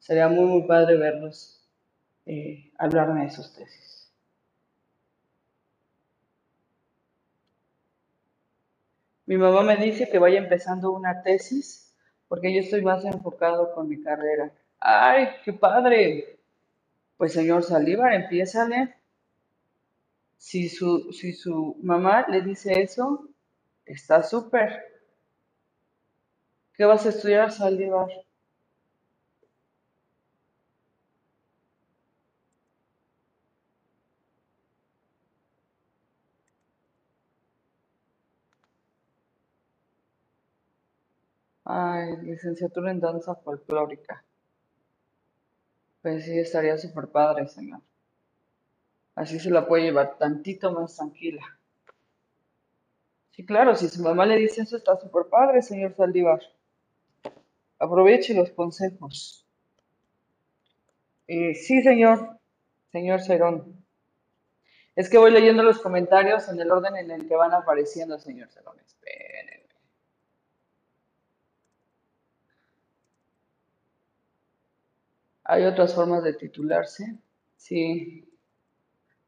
S2: Sería muy, muy padre verlos eh, hablarme de sus tesis. Mi mamá me dice que vaya empezando una tesis porque yo estoy más enfocado con mi carrera. ¡Ay, qué padre! Pues señor Saldívar, empiézale. Si su, si su mamá le dice eso, está súper. ¿Qué vas a estudiar, Saldívar? Ay, licenciatura en danza folclórica. Pues sí, estaría súper padre, señor. Así se la puede llevar tantito más tranquila. Sí, claro, si su mamá le dice eso, está súper padre, señor Saldívar. Aproveche los consejos. Eh, sí, señor, señor Cerón. Es que voy leyendo los comentarios en el orden en el que van apareciendo, señor Cerón. Espérenme. Hay otras formas de titularse. Sí.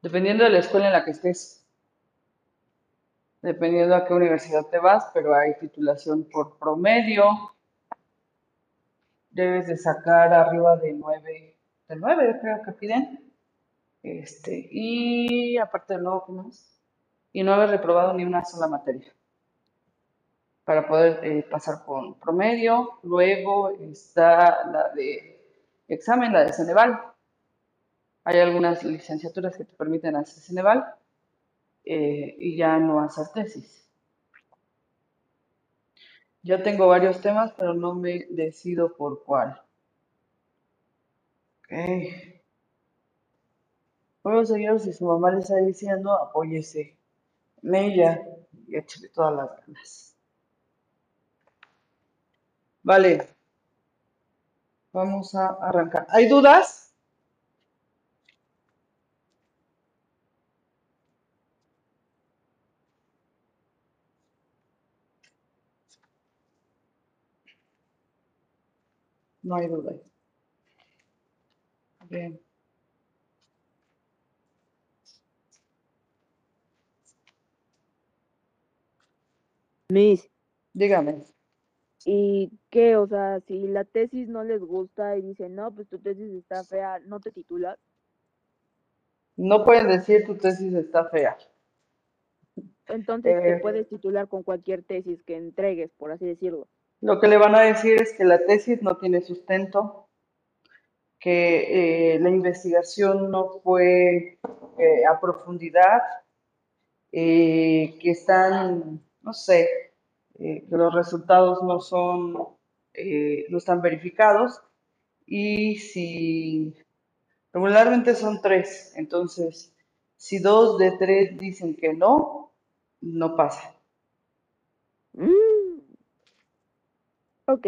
S2: Dependiendo de la escuela en la que estés. Dependiendo a qué universidad te vas, pero hay titulación por promedio. Debes de sacar arriba de 9, de 9 creo que piden. Este, y aparte de nuevo, ¿qué más? Y no haber reprobado ni una sola materia para poder eh, pasar por promedio. Luego está la de examen, la de Ceneval. Hay algunas licenciaturas que te permiten hacer Ceneval eh, y ya no hacer tesis. Ya tengo varios temas, pero no me decido por cuál. Ok. Bueno, señor, si su mamá le está diciendo, apóyese en ella y échale todas las ganas. Vale, vamos a arrancar. ¿Hay dudas? No hay duda. Bien.
S8: Miss,
S2: Dígame.
S8: ¿Y qué? O sea, si la tesis no les gusta y dicen, no, pues tu tesis está fea, ¿no te titulas?
S2: No pueden decir tu tesis está fea.
S8: Entonces te
S2: Eh,
S8: puedes titular con cualquier tesis que entregues, por así decirlo.
S2: Lo que le van a decir es que la tesis no tiene sustento, que eh, la investigación no fue eh, a profundidad, que están, no sé, eh, que los resultados no son, eh, no están verificados y si regularmente son tres, entonces si dos de tres dicen que no, no pasa.
S8: Mm, ok,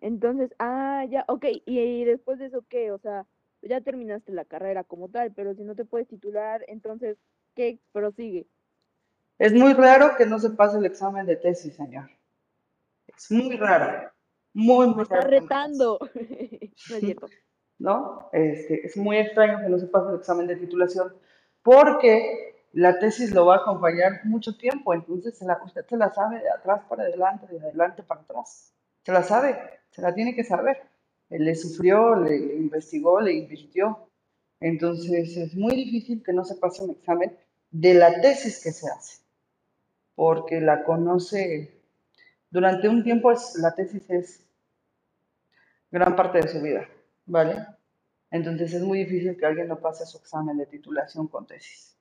S8: entonces, ah, ya, ok, y, y después de eso, ¿qué? O sea, ya terminaste la carrera como tal, pero si no te puedes titular, entonces, ¿qué prosigue?
S2: Es muy raro que no se pase el examen de tesis, señor. Es muy raro, muy, muy raro pase.
S8: retando. (laughs) No es cierto.
S2: ¿no? Este, es muy extraño que no se pase el examen de titulación porque la tesis lo va a acompañar mucho tiempo, entonces se la- usted se la sabe de atrás para adelante, de adelante para atrás. Se la sabe, se la tiene que saber. Él le sufrió, le, le investigó, le invirtió. Entonces es muy difícil que no se pase un examen de la tesis que se hace, porque la conoce durante un tiempo, es, la tesis es gran parte de su vida, ¿vale? Entonces es muy difícil que alguien no pase su examen de titulación con tesis.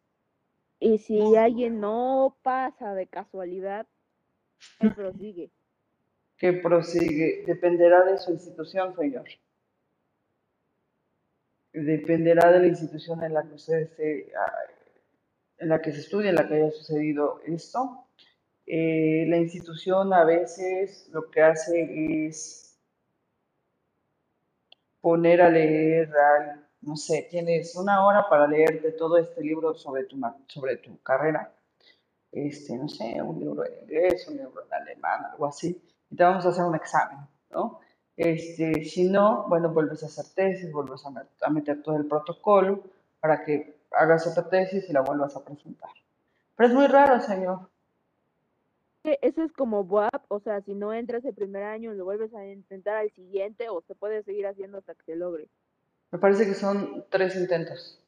S8: Y si alguien no pasa de casualidad, ¿qué (laughs) prosigue?
S2: Que prosigue, dependerá de su institución, señor. Dependerá de la institución en la que usted esté, ah, en la que se estudie, en la que haya sucedido esto. Eh, la institución a veces lo que hace es poner a leer, no sé, tienes una hora para leerte todo este libro sobre tu, sobre tu carrera. este, no sé, un libro en inglés, un libro en alemán, algo así, y te vamos a hacer un examen, ¿no? Este, si no, bueno, vuelves a hacer tesis, vuelves a, met- a meter todo el protocolo para que hagas otra tesis y la vuelvas a presentar. Pero es muy raro, señor.
S8: Eso es como WAP, o sea, si no entras el primer año, lo vuelves a intentar al siguiente o se puede seguir haciendo hasta que se logre.
S2: Me parece que son tres intentos.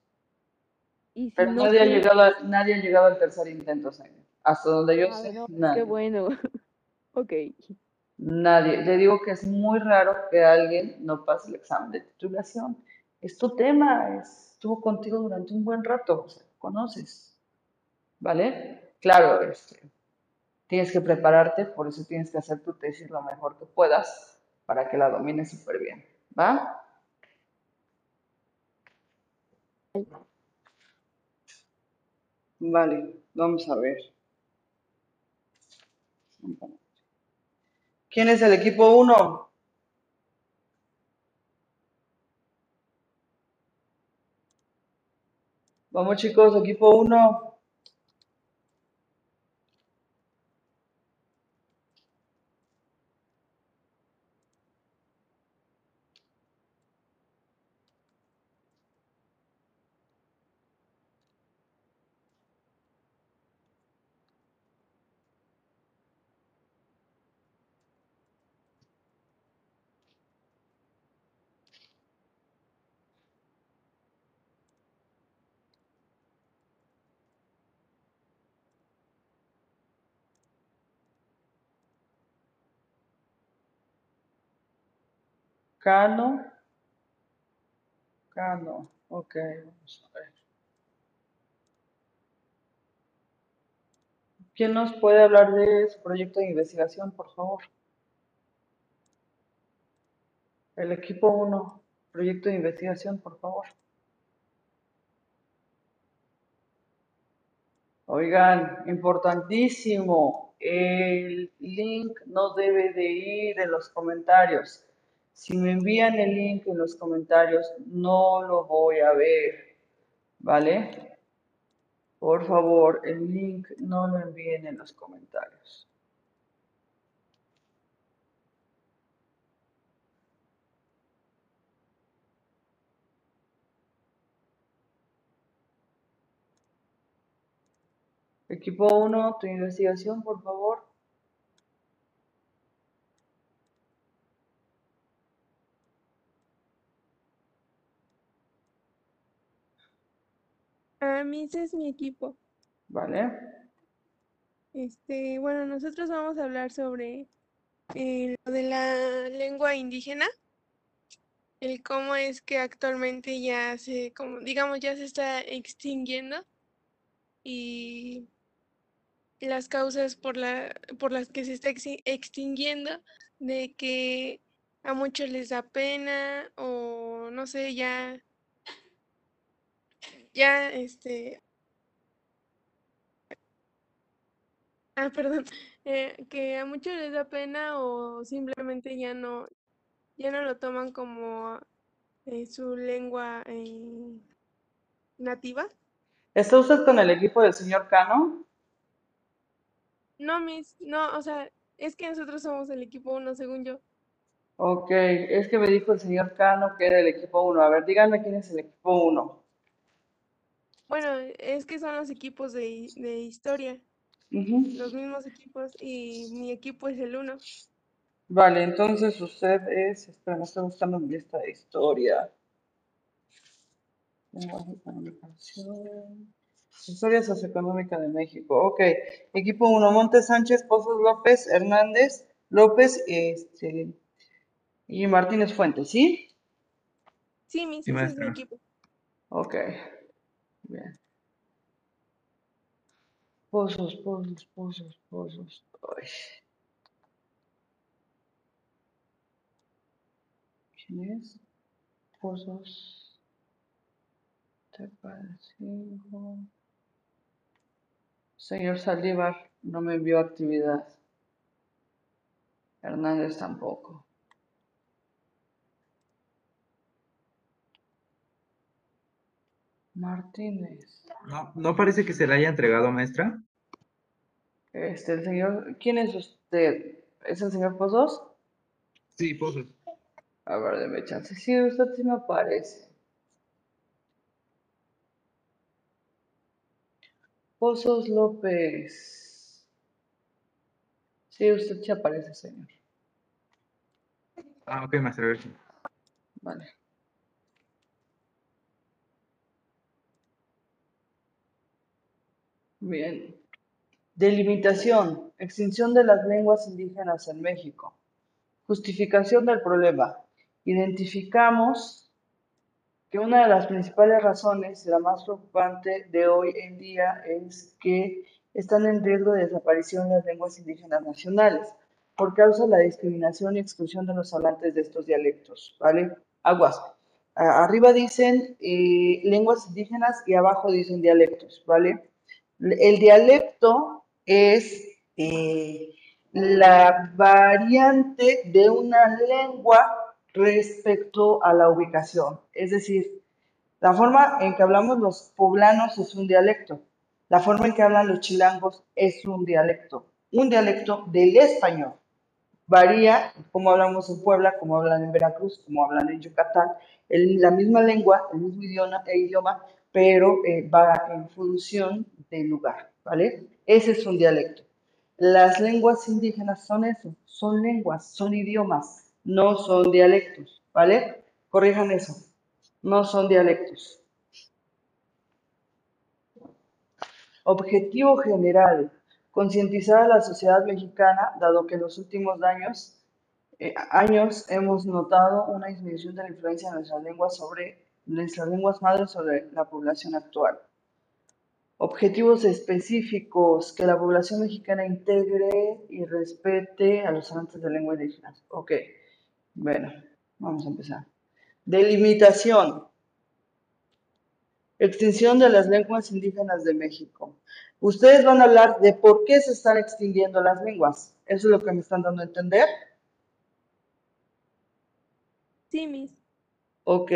S8: Y si
S2: Pero
S8: no
S2: nadie ha llegado, a- nadie ha llegado al tercer intento, señor. Hasta donde yo
S8: ah,
S2: sé,
S8: no, qué
S2: nadie.
S8: bueno. (laughs) Ok.
S2: Nadie. Le digo que es muy raro que alguien no pase el examen de titulación. Es tu tema, es- estuvo contigo durante un buen rato, o sea, conoces, ¿vale? Claro, este, tienes que prepararte, por eso tienes que hacer tu tesis lo mejor que puedas para que la domines súper bien, ¿va? Vale, vamos a ver. ¿Quién es el equipo 1? Vamos chicos, equipo 1. Cano. Cano. Ok, vamos a ver. ¿Quién nos puede hablar de su proyecto de investigación, por favor? El equipo 1, proyecto de investigación, por favor. Oigan, importantísimo, el link no debe de ir en los comentarios. Si me envían el link en los comentarios, no lo voy a ver, ¿vale? Por favor, el link no lo envíen en los comentarios. Equipo 1, tu investigación, por favor.
S9: A mí ese es mi equipo.
S2: ¿Vale?
S9: Este, bueno, nosotros vamos a hablar sobre eh, lo de la lengua indígena. el cómo es que actualmente ya se, como digamos, ya se está extinguiendo y las causas por la, por las que se está extinguiendo, de que a muchos les da pena o no sé, ya, ya, este, ah, perdón, (laughs) eh, que a muchos les da pena o simplemente ya no, ya no lo toman como eh, su lengua eh, nativa.
S2: ¿Está usted con el equipo del señor Cano?
S9: No, mis, no, o sea, es que nosotros somos el equipo uno, según yo.
S2: Ok, es que me dijo el señor Cano que era el equipo 1. A ver, díganme quién es el equipo 1.
S9: Bueno, es que son los equipos de, de historia, los mismos equipos, y mi equipo es el uno.
S2: Vale, entonces usted es, espera, me estoy buscando mi lista de historia. Historia socioeconómica de México. Ok, equipo 1, Montes Sánchez, Pozos López, Hernández, López este, y Martínez Fuentes, ¿sí?
S9: Sí,
S5: Sí,
S9: es mi
S5: maestra.
S9: equipo.
S2: Ok, bien. Pozos, pozos, pozos, pozos. ¿Quién es? Pozos. Tepancingo. Señor Saldívar no me envió actividad. Hernández tampoco. Martínez.
S5: No, no parece que se la haya entregado, maestra.
S2: Este, el señor. ¿Quién es usted? ¿Es el señor Pozos?
S5: Sí, pozos.
S2: A ver, deme chance. Sí, usted sí me aparece. Pozos López. Sí, usted sí aparece, señor.
S5: Ah, ok, maestra. gracias.
S2: Vale. Bien. Delimitación. Extinción de las lenguas indígenas en México. Justificación del problema. Identificamos que una de las principales razones, la más preocupante de hoy en día, es que están en riesgo de desaparición las lenguas indígenas nacionales por causa de la discriminación y exclusión de los hablantes de estos dialectos, ¿vale? Aguas. Arriba dicen eh, lenguas indígenas y abajo dicen dialectos, ¿vale? El dialecto es eh, la variante de una lengua respecto a la ubicación. Es decir, la forma en que hablamos los poblanos es un dialecto. La forma en que hablan los chilangos es un dialecto. Un dialecto del español. Varía cómo hablamos en Puebla, cómo hablan en Veracruz, cómo hablan en Yucatán. La misma lengua, el mismo idioma, e idioma pero eh, va en función del lugar, ¿vale? Ese es un dialecto. Las lenguas indígenas son eso, son lenguas, son idiomas, no son dialectos, ¿vale? Corrijan eso, no son dialectos. Objetivo general, concientizar a la sociedad mexicana, dado que en los últimos años, eh, años hemos notado una disminución de la influencia de nuestras lenguas sobre nuestras lenguas madres sobre la población actual. Objetivos específicos, que la población mexicana integre y respete a los hablantes de lengua indígena. Ok, bueno, vamos a empezar. Delimitación. Extinción de las lenguas indígenas de México. Ustedes van a hablar de por qué se están extinguiendo las lenguas. ¿Eso es lo que me están dando a entender?
S9: Sí, mis.
S2: Ok.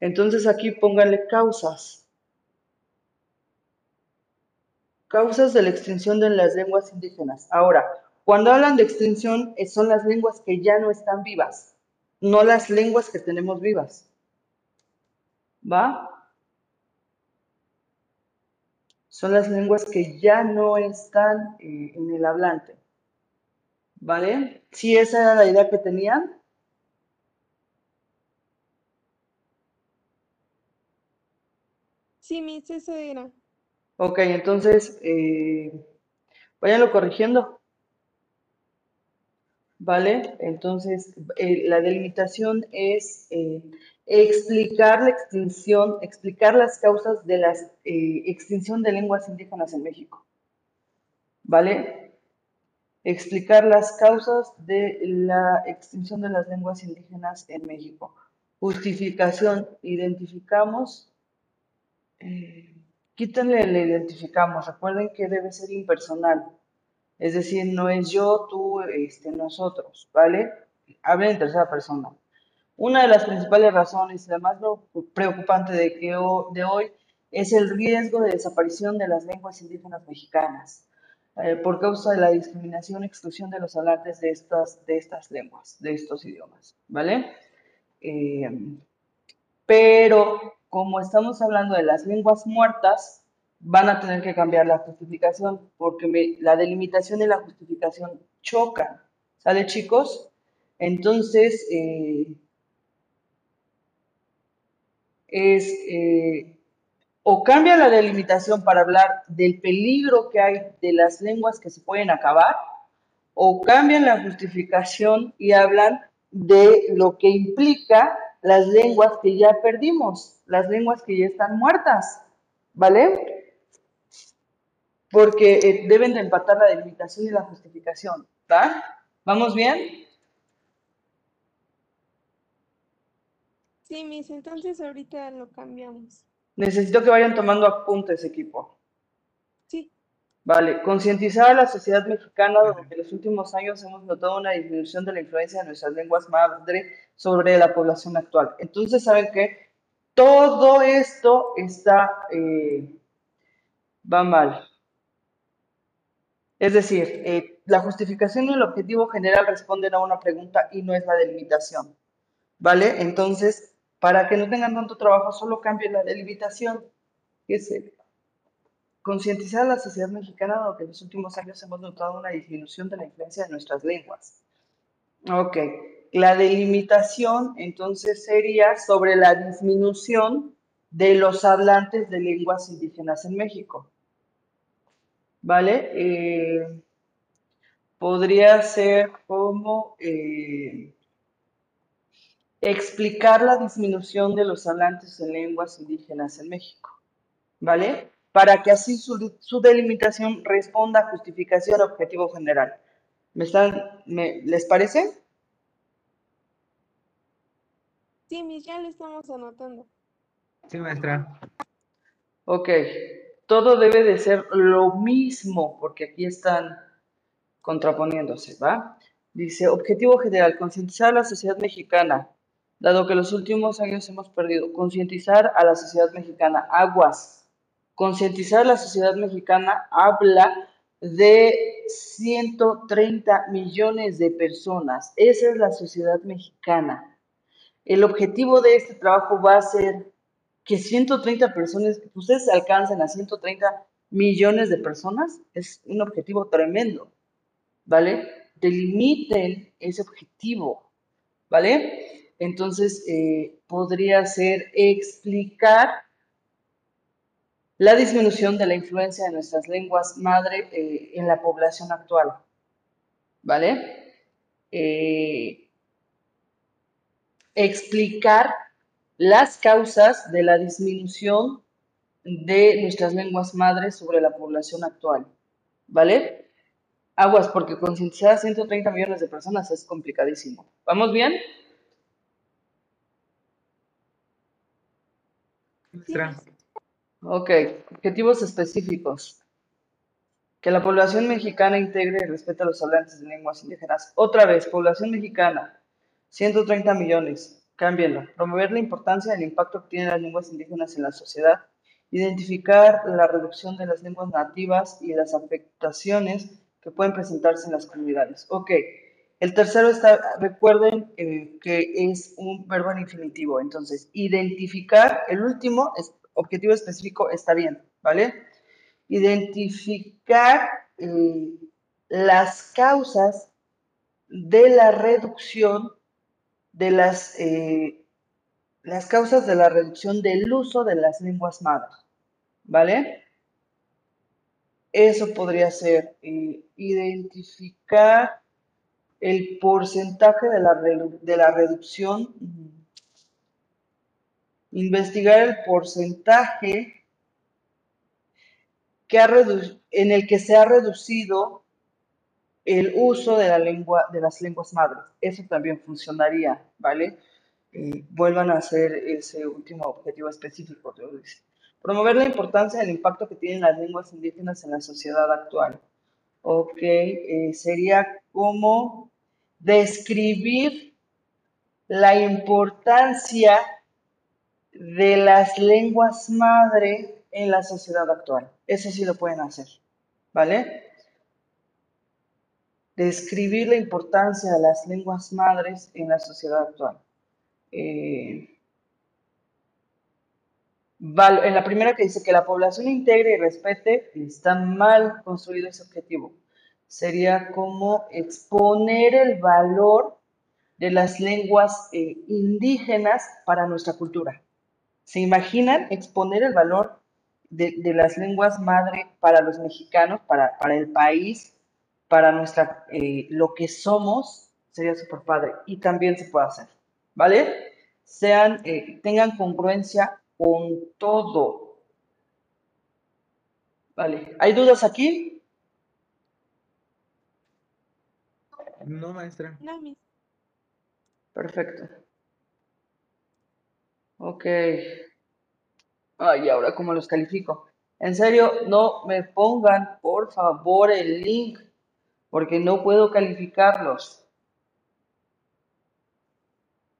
S2: Entonces aquí pónganle causas. Causas de la extinción de las lenguas indígenas. Ahora, cuando hablan de extinción, eh, son las lenguas que ya no están vivas, no las lenguas que tenemos vivas. ¿Va? Son las lenguas que ya no están eh, en el hablante. ¿Vale? Si esa era la idea que tenían.
S9: Sí, mis, eso era.
S2: Ok, entonces, eh, váyanlo corrigiendo. ¿vale? Entonces, eh, la delimitación es eh, explicar la extinción, explicar las causas de la extinción de lenguas indígenas en México, ¿vale? Explicar las causas de la extinción de las lenguas indígenas en México. Justificación, identificamos, eh, quítenle el identificamos, recuerden que debe ser impersonal, es decir, no es yo, tú, este, nosotros, ¿vale? Hablen en tercera persona. Una de las principales razones, la más preocupante de, que, de hoy, es el riesgo de desaparición de las lenguas indígenas mexicanas eh, por causa de la discriminación y exclusión de los hablantes de estas, de estas lenguas, de estos idiomas, ¿vale? Eh, pero como estamos hablando de las lenguas muertas, van a tener que cambiar la justificación porque la delimitación y la justificación chocan. ¿Sale, chicos? Entonces, eh, es, eh, o cambia la delimitación para hablar del peligro que hay de las lenguas que se pueden acabar, o cambian la justificación y hablan de lo que implica las lenguas que ya perdimos, las lenguas que ya están muertas, ¿vale? Porque eh, deben de empatar la delimitación y la justificación, ¿va? ¿Vamos bien?
S9: Sí, mis, entonces ahorita lo cambiamos.
S2: Necesito que vayan tomando apuntes, equipo. Vale, concientizar a la sociedad mexicana durante los últimos años hemos notado una disminución de la influencia de nuestras lenguas madre sobre la población actual. Entonces, ¿saben qué? Todo esto está, eh, va mal. Es decir, eh, la justificación y el objetivo general responden a una pregunta y no es la delimitación. ¿Vale? Entonces, para que no tengan tanto trabajo, solo cambien la delimitación. Que es concientizar a la sociedad mexicana de que en los últimos años hemos notado una disminución de la influencia de nuestras lenguas. Ok, la delimitación entonces sería sobre la disminución de los hablantes de lenguas indígenas en México. ¿Vale? Eh, podría ser como eh, explicar la disminución de los hablantes de lenguas indígenas en México. ¿Vale? Para que así su, delimitación responda a justificación objetivo general. ¿Me están, ¿Les parece?
S9: Sí, mis, ya lo estamos anotando.
S5: Sí, maestra.
S2: Ok, todo debe de ser lo mismo, porque aquí están contraponiéndose, ¿va? Dice, objetivo general, concientizar a la sociedad mexicana, dado que los últimos años hemos perdido, concientizar a la sociedad mexicana, aguas, Concientizar a la sociedad mexicana habla de 130 millones de personas. Esa es la sociedad mexicana. El objetivo de este trabajo va a ser que 130 personas, ustedes alcancen a 130 millones de personas, es un objetivo tremendo, ¿vale? Delimiten ese objetivo, ¿vale? Entonces, eh, podría ser explicar la disminución de la influencia de nuestras lenguas madre eh, en la población actual. ¿Vale? Eh, explicar las causas de la disminución de nuestras lenguas madres sobre la población actual. ¿Vale? Aguas, porque concientizar a 130 millones de personas es complicadísimo. ¿Vamos bien? Ok, objetivos específicos. Que la población mexicana integre y respete a los hablantes de lenguas indígenas. Otra vez, población mexicana, 130 millones. Cámbienlo. Promover la importancia del impacto que tienen las lenguas indígenas en la sociedad. Identificar la reducción de las lenguas nativas y las afectaciones que pueden presentarse en las comunidades. Ok. El tercero está, recuerden eh, que es un verbo en infinitivo. Entonces, identificar, el último es objetivo específico está bien, ¿vale? Identificar eh, las causas de la reducción de las, eh, las causas de la reducción del uso de las lenguas madres, ¿vale? Eso podría ser eh, identificar el porcentaje de la, de la reducción, investigar el porcentaje que ha en el que se ha reducido el uso de la lengua, de las lenguas madres. Eso también funcionaría, ¿vale? Vuelvan a hacer ese último objetivo específico. Promover la importancia del impacto que tienen las lenguas indígenas en la sociedad actual. Ok, eh, sería como describir la importancia de las lenguas madre en la sociedad actual. Eso sí lo pueden hacer, ¿vale? Describir la importancia de las lenguas madres en la sociedad actual. Eh, en la primera que dice que la población integre y respete, está mal construido ese objetivo. Sería como exponer el valor de las lenguas eh, indígenas para nuestra cultura. ¿Se imaginan exponer el valor de, de las lenguas madre para los mexicanos, para, para el país, para nuestra, eh, lo que somos? Sería súper padre. Y también se puede hacer, ¿vale? Sean, eh, tengan congruencia con todo. Vale. ¿Hay dudas aquí?
S5: No, maestra.
S4: No.
S2: Perfecto. Ok. Ay, ahora cómo los califico. En serio, no me pongan, por favor, el link, porque no puedo calificarlos.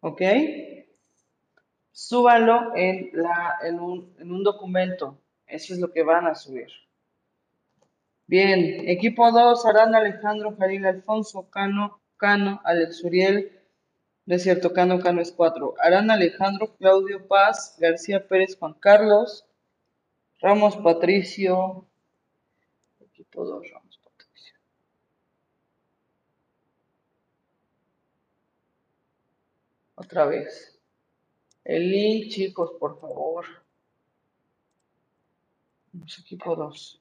S2: ¿Ok? Súbanlo en, la, en, un, en un documento. Eso es lo que van a subir. Bien, equipo 2, Arán Alejandro, Jalil Alfonso, Cano, Cano, Alex Uriel, no es cierto, Cano, Cano es 4. Arán Alejandro, Claudio Paz, García Pérez, Juan Carlos, Ramos Patricio, equipo 2, Ramos Patricio. Otra vez. El link, chicos, por favor. Vamos, equipo 2.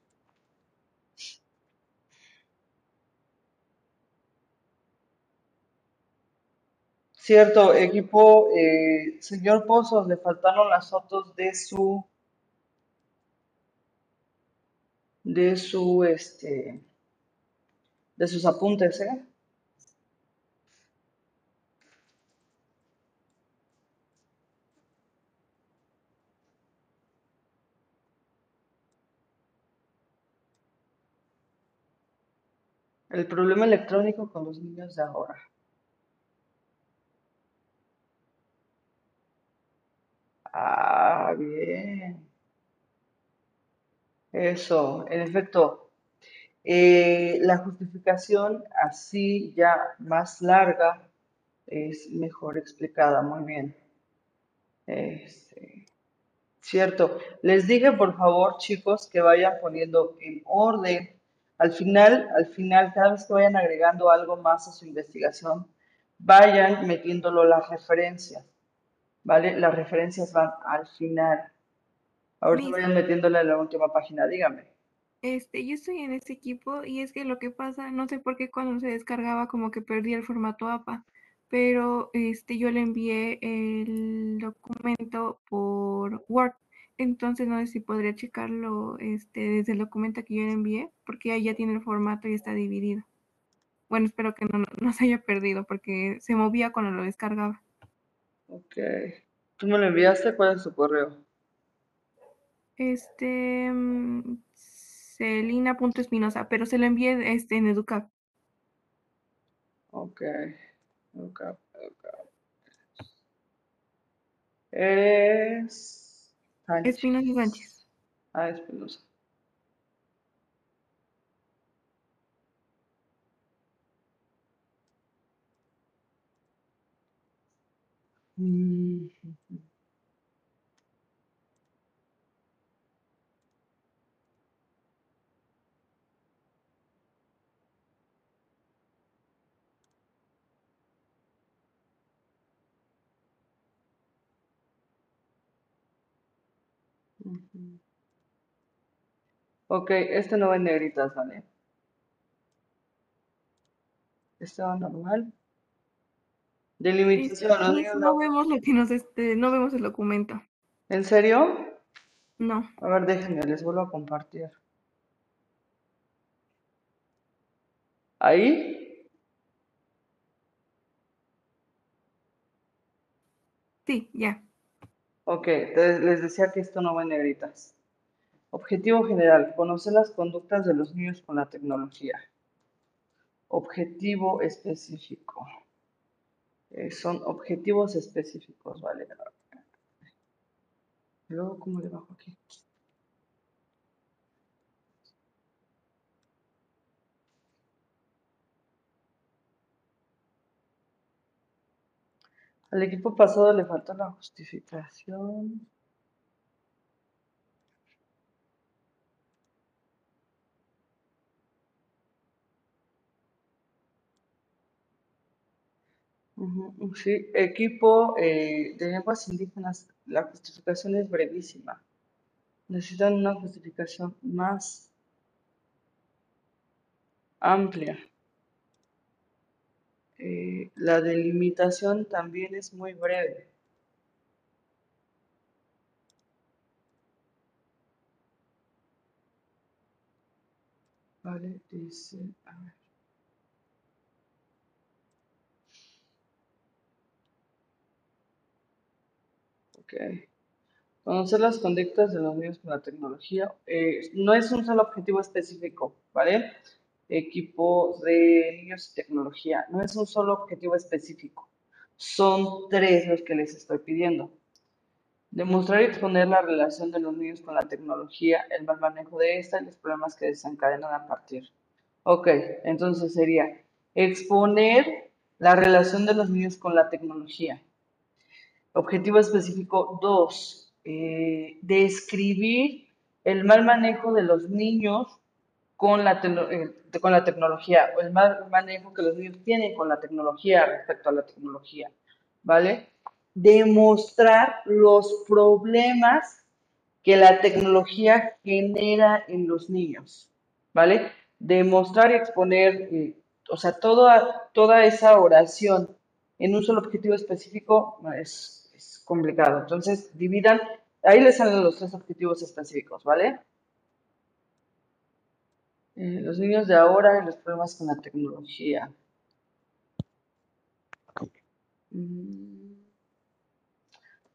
S2: Cierto, equipo, eh, señor Pozos, le faltaron las fotos de su, de su, este, de sus apuntes, ¿eh? El problema electrónico con los niños de ahora. Ah, bien. Eso, en efecto. Eh, la justificación así ya más larga es mejor explicada, muy bien. Este, cierto. Les dije, por favor, chicos, que vayan poniendo en orden. Al final, al final, cada vez que vayan agregando algo más a su investigación, vayan metiéndolo las referencias, ¿vale? Las referencias van al final.
S10: Miss,
S2: vayan metiéndole a la última página, dígame.
S10: este, yo estoy en este equipo y es que lo que pasa, no sé por qué cuando se descargaba como que perdí el formato APA, pero este, yo le envié el documento por Word, entonces no sé si podría checarlo este, desde el documento que yo le envié, porque ahí ya tiene el formato y está dividido. Bueno, espero que no, no, no se haya perdido porque se movía cuando lo descargaba.
S2: Ok. ¿Tú me lo enviaste? ¿Cuál es tu correo?
S10: Este, mm, Celina.espinosa, pero se lo envié este, en Educap.
S2: Ok. Ok, ok. Sánchez.
S10: Espinosa Sánchez.
S2: Ah, Espinosa. Mm, ujú. Ok, este no va en negritas, ¿vale? Estado normal. Delimitación.
S10: no, no vemos lo que nos este, no vemos el documento.
S2: ¿En serio?
S10: No.
S2: A ver, déjenme, les vuelvo a compartir. ¿Ahí?
S10: Sí, ya.
S2: Ok, les decía que esto no va en negritas. Objetivo general, conocer las conductas de los niños con la tecnología. Objetivo específico. Eh, son objetivos específicos, ¿vale? Luego, ¿cómo le bajo aquí? Al equipo pasado le falta la justificación. Sí, equipo eh, de lenguas indígenas, la justificación es brevísima. Necesitan una justificación más amplia. Eh, la delimitación también es muy breve. Vale, dice. Ok. Conocer las conductas de los niños con la tecnología. eh, no es un solo objetivo específico, ¿vale? Equipo de niños y tecnología. No es un solo objetivo específico. Son tres los que les estoy pidiendo. Demostrar y exponer la relación de los niños con la tecnología, el mal manejo de esta y los problemas que desencadenan a partir. Ok, entonces sería exponer la relación de los niños con la tecnología. Objetivo específico 2. describir el mal manejo de los niños con la, tecno- eh, con la tecnología o el mal manejo que los niños tienen con la tecnología respecto a la tecnología, ¿vale? Demostrar los problemas que la tecnología genera en los niños, ¿vale? Demostrar y exponer, eh, o sea, toda, toda esa oración en un solo objetivo específico es complicado. Entonces, dividan, ahí les salen los tres objetivos específicos, ¿vale? Eh, los niños de ahora y los problemas con la tecnología. Mm,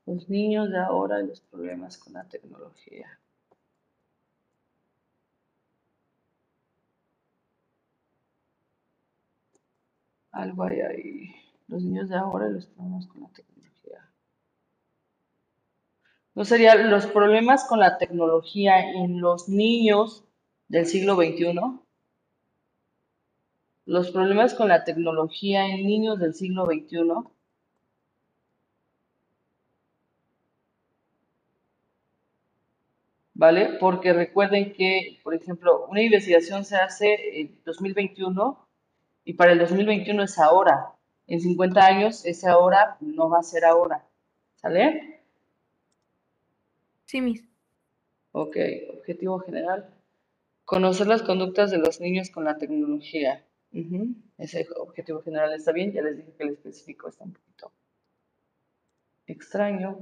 S2: Los niños de ahora y los problemas con la tecnología. Algo hay ahí. Los niños de ahora los problemas con la tecnología. ¿No serían los problemas con la tecnología en los niños del siglo XXI? Los problemas con la tecnología en niños del siglo XXI. ¿Vale? Porque recuerden que, por ejemplo, una investigación se hace en 2021 y para el 2021 es ahora. En 50 años ese ahora no va a ser ahora. ¿Sale?
S10: Sí, mis.
S2: Ok, objetivo general. Conocer las conductas de los niños con la tecnología. Ese objetivo general está bien, ya les dije que el específico está un poquito extraño.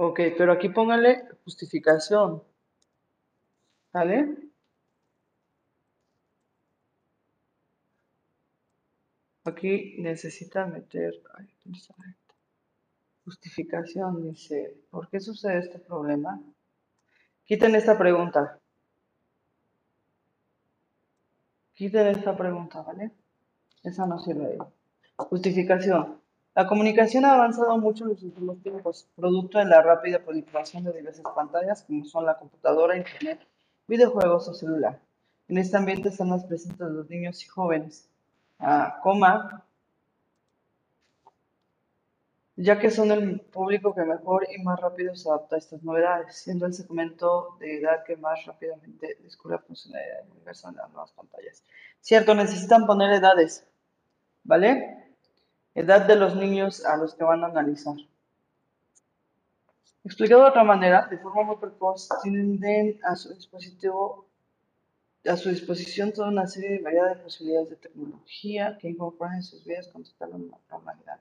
S2: Ok, pero aquí póngale justificación. ¿Vale? Aquí necesita meter justificación. Dice, ¿por qué sucede este problema? Quiten esta pregunta. Quiten esta pregunta, ¿vale? Esa no sirve ahí. Justificación. La comunicación ha avanzado mucho en los últimos tiempos, producto de la rápida proliferación de diversas pantallas, como son la computadora, internet, videojuegos o celular. En este ambiente están más presentes los niños y jóvenes, ah, coma, ya que son el público que mejor y más rápido se adapta a estas novedades, siendo el segmento de edad que más rápidamente descubre la funcionalidad del universo en las nuevas pantallas. Cierto, necesitan poner edades, ¿vale? Edad de los niños a los que van a analizar. Explicado de otra manera, de forma muy precoz, tienen a su dispositivo a su disposición toda una serie de variedad de posibilidades de tecnología que incorporan en sus vidas con total normalidad.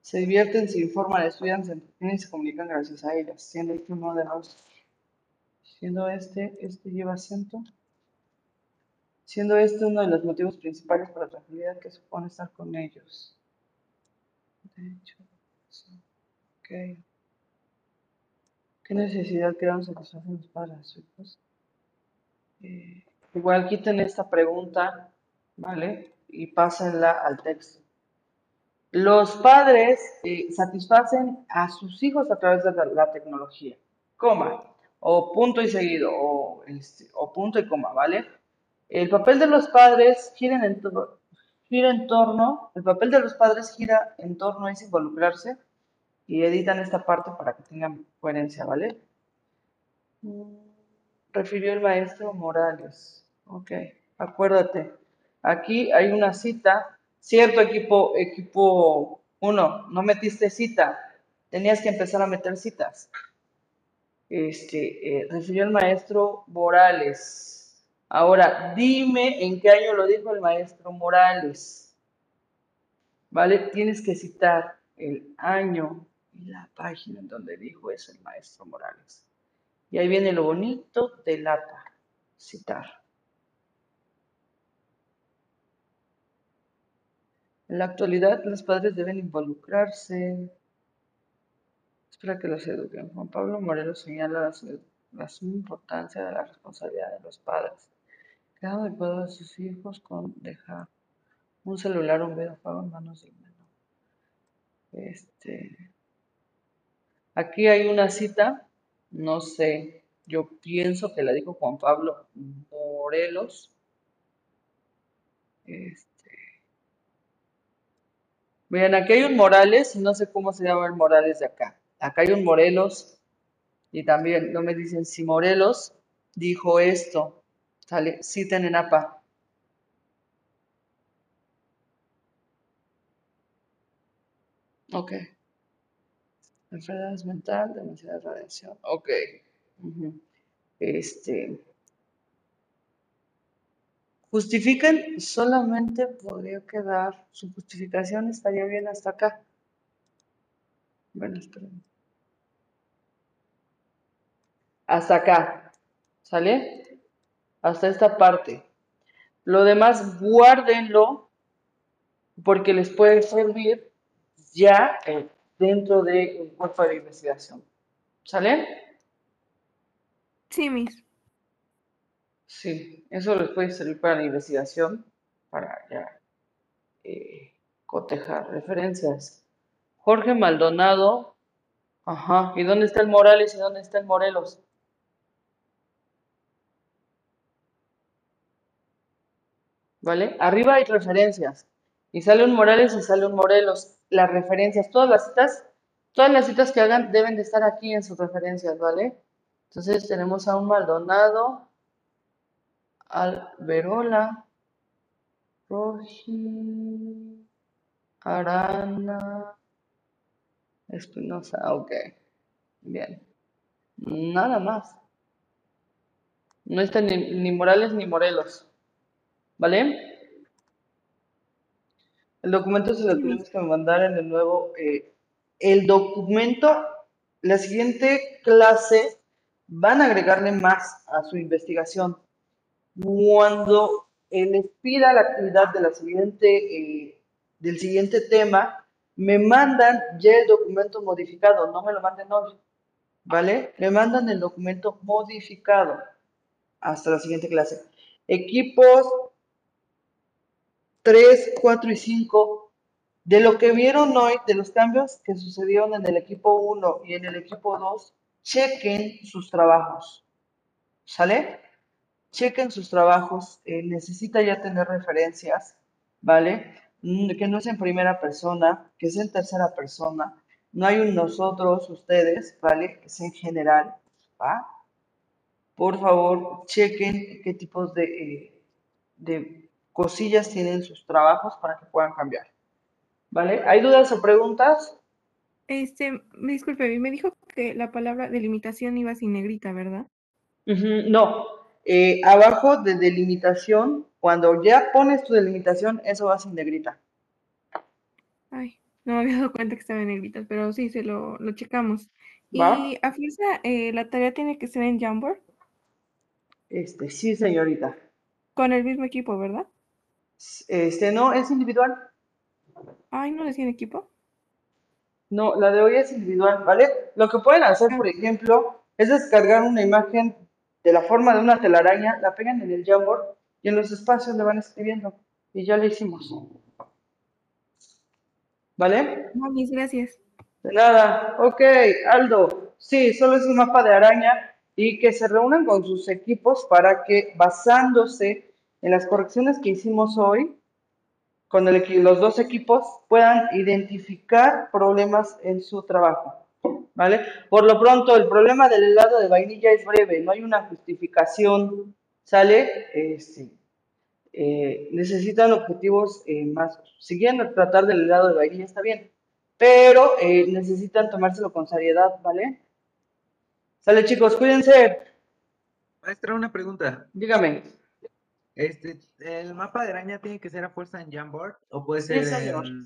S2: Se divierten, se informan, estudian, se entretienen y se comunican gracias a ellas, siendo este uno de los, siendo este, este lleva acento, siendo este uno de los motivos principales para la tranquilidad que supone estar con ellos. De hecho, ok. ¿Qué necesidad crearon satisfacen los padres a sus hijos? Eh, igual quiten esta pregunta, ¿vale? Y pásenla al texto. Los padres eh, satisfacen a sus hijos a través de la, tecnología, coma, o punto y seguido, o, este, o, punto y coma, ¿vale? El papel de los padres gira en, torno, el papel de los padres gira en torno a involucrarse y editan esta parte para que tengan coherencia, ¿vale? refirió el maestro Morales. Ok, acuérdate. Aquí hay una cita. Cierto equipo, equipo 1, no metiste cita. Tenías que empezar a meter citas. Este, eh, refirió el maestro Morales. Ahora, dime en qué año lo dijo el maestro Morales. ¿Vale? Tienes que citar el año y la página en donde dijo eso el maestro Morales. Y ahí viene lo bonito de lata, citar. En la actualidad, los padres deben involucrarse. Espera que los eduquen. Juan Pablo Morelos señala la, suma importancia de la responsabilidad de los padres. Cada adecuado a sus hijos con dejar un celular o un videojuego en manos del menor. Este, aquí hay una cita no sé, yo pienso que la dijo Juan Pablo Morelos. Este. Miren, aquí hay un Morales, no sé cómo se llama el Morales de acá. Acá hay un Morelos y también no me dicen si Morelos dijo esto. Sale, citen en APA. Ok. Enfermedades mental, demasiada radiación. Ok. Este. Justifican, solamente podría quedar, su justificación estaría bien hasta acá. Bueno, esperen. Hasta acá. ¿Sale? Hasta esta parte. Lo demás, guárdenlo porque les puede servir ya en dentro de un cuerpo de investigación. ¿Sale?
S10: Sí, Miss.
S2: Sí, eso les puede servir para la investigación, para ya eh, cotejar referencias. Jorge Maldonado, ajá, ¿y dónde está el Morales y dónde está el Morelos? ¿Vale? Arriba hay referencias. Y sale un Morales y sale un Morelos las referencias, todas las citas, todas las citas que hagan deben de estar aquí en sus referencias, ¿vale? Entonces tenemos a un Maldonado, Alberola, Roji, Arana, Espinosa, ok, bien, nada más. No están ni, ni Morales ni Morelos, ¿vale? El documento se lo tenemos que mandar en el nuevo. Eh, el documento, la siguiente clase, van a agregarle más a su investigación. Cuando les pida la actividad de la siguiente, eh, del siguiente tema, me mandan ya el documento modificado, no me lo manden hoy, ¿vale? Me mandan el documento modificado hasta la siguiente clase. Equipos 3, 4 y 5, de lo que vieron hoy, de los cambios que sucedieron en el equipo 1 y en el equipo 2, chequen sus trabajos. ¿Sale? Chequen sus trabajos. Eh, necesita ya tener referencias, ¿vale? Mm, que no es en primera persona, que es en tercera persona. No hay un nosotros, ustedes, ¿vale? Es en general, ¿va? Por favor, chequen qué tipos de, eh, de cosillas tienen sus trabajos para que puedan cambiar. ¿Vale? ¿Hay dudas o preguntas?
S10: Este, disculpe, me dijo que la palabra delimitación iba sin negrita, ¿verdad?
S2: No, eh, abajo de delimitación, cuando ya pones tu delimitación, eso va sin negrita.
S10: Ay, no me había dado cuenta que estaba en negritas, pero sí, se lo, lo checamos.
S2: ¿Va?
S10: Y a fuerza, eh, la tarea tiene que ser en Jamboard
S2: Este, sí, señorita.
S10: con el mismo equipo, ¿verdad?
S2: Este, no, es individual.
S10: Ay, ¿no decía en equipo?
S2: No, la de hoy es individual, ¿vale? Lo que pueden hacer,
S10: Ah.
S2: por ejemplo, es descargar una imagen de la forma de una telaraña, la pegan en el Jamboard y en los espacios le van escribiendo. Y ya lo hicimos. ¿Vale?
S10: Mamis, gracias.
S2: De nada. Ok, Aldo. Sí, solo es un mapa de araña y que se reúnan con sus equipos para que, basándose en las correcciones que hicimos hoy, con el los dos equipos puedan identificar problemas en su trabajo. ¿Vale? Por lo pronto, el problema del helado de vainilla es breve, no hay una justificación. ¿Sale? Este, eh, necesitan objetivos eh, más. Siguiendo tratar del helado de vainilla está bien, pero eh, necesitan tomárselo con seriedad, ¿vale? Sale, chicos, cuídense.
S5: Maestra, una pregunta.
S2: Dígame.
S5: Este, ¿el mapa de araña tiene que ser a fuerza en Jamboard o puede
S2: Sí,
S5: ser
S2: señor.
S5: en...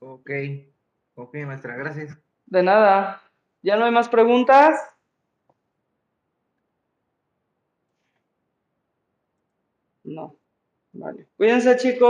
S5: Ok, ok, maestra, gracias.
S2: De nada. ¿Ya no hay más preguntas? No. Vale. Cuídense, chicos.